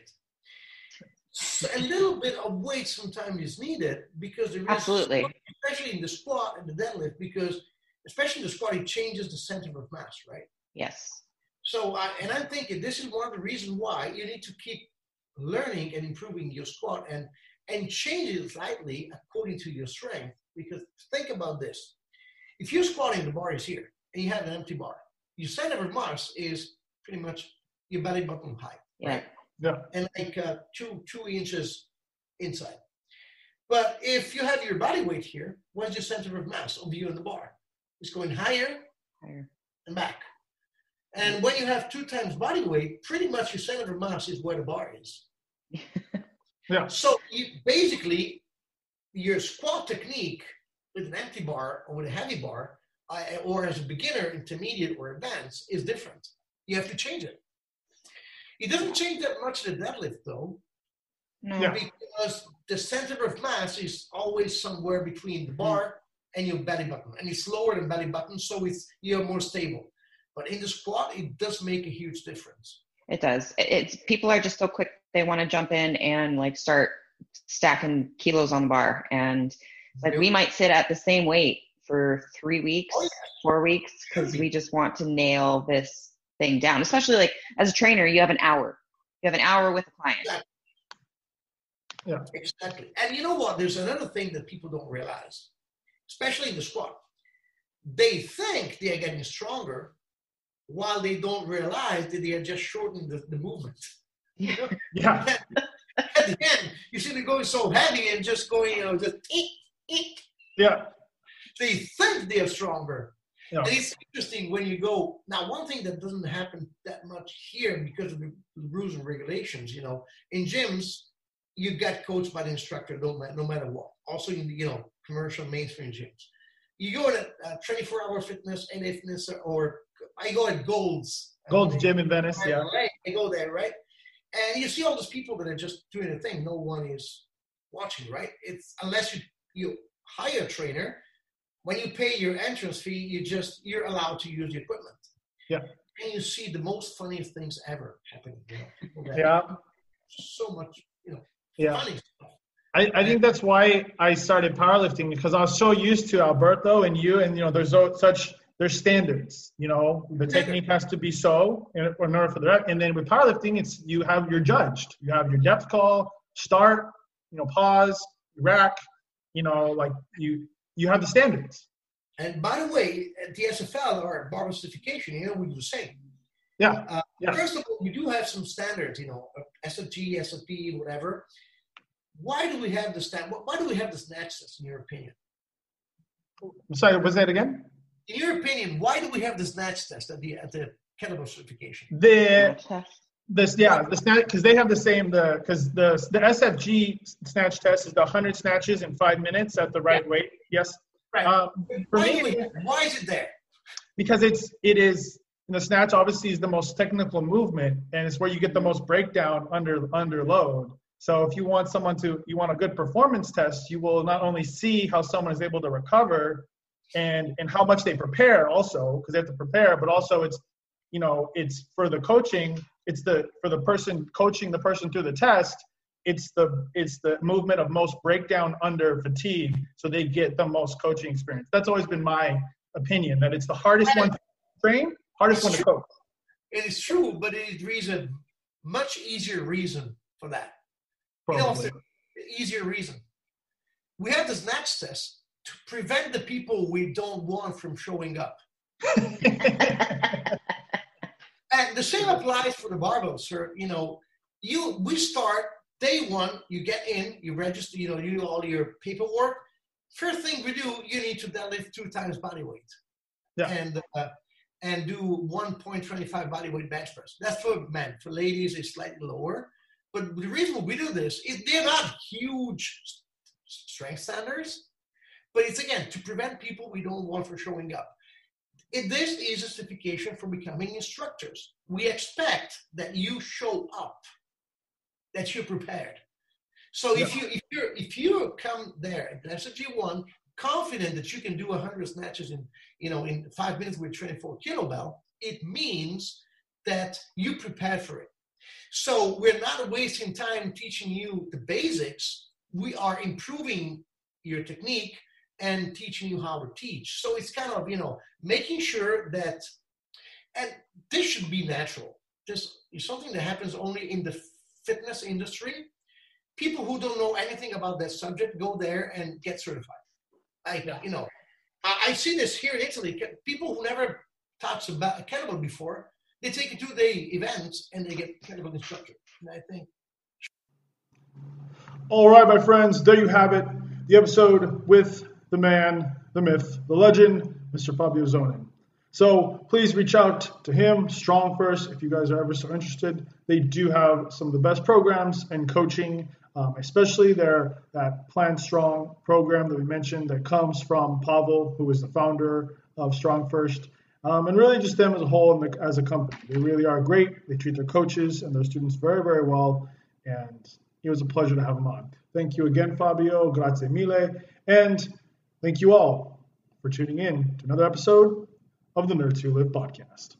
So a little bit of weight sometimes is needed because there is Absolutely. especially in the squat and the deadlift, because especially in the squat, it changes the center of mass, right? Yes. So, I and I'm thinking this is one of the reasons why you need to keep learning and improving your squat and and change it slightly according to your strength. Because think about this: if you're squatting, the bar is here, and you have an empty bar, your center of mass is pretty much your belly button height Yeah. yeah. and like uh, two two inches inside. But if you have your body weight here, what's your center of mass of you in the bar? It's going higher Higher. and back. And when you have two times body weight, pretty much your center of mass is where the bar is. Yeah. So you basically your squat technique with an empty bar or with a heavy bar, uh, or as a beginner, intermediate, or advanced, is different. You have to change it. It doesn't change that much the deadlift though, No. Yeah. because the center of mass is always somewhere between the bar and your belly button, and it's lower than belly button, so it's you're more stable. But in the squat, it does make a huge difference. It does. It's people are just so quick. They want to jump in and like start stacking kilos on the bar, and like we might sit at the same weight for three weeks, Oh, yeah. four weeks, because we just want to nail this thing down. Especially like as a trainer, you have an hour. You have an hour with a client. Yeah. Yeah. Exactly. And you know what? There's another thing that people don't realize, especially in the squat. They think they are getting stronger while they don't realize that they are just shortening the, the movement. Yeah. Yeah. At the end, you see them going so heavy and just going, you know, just eek, eek. Yeah. They think they are stronger. Yeah. And it's interesting when you go. Now, one thing that doesn't happen that much here because of the rules and regulations, you know, in gyms, you get coached by the instructor no, ma- no matter what. Also, in you know, commercial mainstream gyms. You go to uh, 24 hour fitness, and fitness, or I go at Gold's. Gold's Gym in Venice. Right, Yeah. right. I go there, right? And you see all those people that are just doing a thing. No one is watching, right? It's unless you you hire a trainer. When you pay your entrance fee, you just you're allowed to use the equipment. Yeah. And you see the most funniest things ever happening. You know, Yeah. so much, you know, Yeah. funny stuff. I, I think that's why I started powerlifting because I was so used to Alberto and you, and you know, there's so- such there's standards. You know, the technique has to be so in, order for the rep. And then with powerlifting, it's you have you're judged. You have your depth call, start, you know, pause, rack. You know, like you you have the standards. And by the way, at the SFL or barbell certification, you know, we do the same. Yeah. Uh, Yeah. First of all, we do have some standards, you know, SFG, SFP, whatever. Why do we have the stand? Why do we have the snatch test, in your opinion? Sorry, was that again? In your opinion, why do we have the snatch test at the at the kettlebell certification? The this yeah the snatch because they have the same the because the the SFG snatch test is the 100 snatches in five minutes at the right weight. Yes. Right. Um, for why, me, why is it there? because it's it is the snatch obviously is the most technical movement and it's where you get the most breakdown under under load so if you want someone to you want a good performance test you will not only see how someone is able to recover and and how much they prepare also because they have to prepare but also it's you know, it's for the coaching, it's the for the person coaching the person through the test, it's the it's the movement of most breakdown under fatigue, so they get the most coaching experience. That's always been my opinion that it's the hardest one to train, hardest one to coach. It is true, but it is reason much easier reason for that. Probably. You know, easier reason. We have this snatch test to prevent the people we don't want from showing up. and the same applies for the barbell, sir. You know, you we start day one, you get in, you register, you know, you do all your paperwork. First thing we do, you need to deadlift two times body weight. Yeah. And uh, and do 1.25 body weight bench press. That's for men. For ladies, it's slightly lower. But the reason we do this is they're not huge strength standards, but it's again to prevent people we don't want from showing up. It, this is a certification for becoming instructors. We expect that you show up, that you're prepared. So if you if you if you come there at SFG one confident that you can do 100 snatches in you know in five minutes with 24 kilobell, it means that you prepared for it. So we're not wasting time teaching you the basics. We are improving your technique and teaching you how to teach. So it's kind of, you know, making sure that, and this should be natural. This is something that happens only in the fitness industry. People who don't know anything about that subject go there and get certified. I, yeah. you know, I, I, see this here in Italy. People who never touched a kettlebell before, they take a two-day event and they get kettlebell instructor. And I think. All right, my friends, there you have it. The episode with the man, the myth, the legend, Mr. Fabio Zonin. So please reach out to him, Strong First, if you guys are ever so interested. They do have some of the best programs and coaching, um, especially their that Plan Strong program that we mentioned that comes from Pavel, who is the founder of Strong First, um, and really just them as a whole and as a company. They really are great. They treat their coaches and their students very, very well, and it was a pleasure to have him on. Thank you again, Fabio. Grazie mille. And Thank you all for tuning in to another episode of the Nerds Who Live podcast.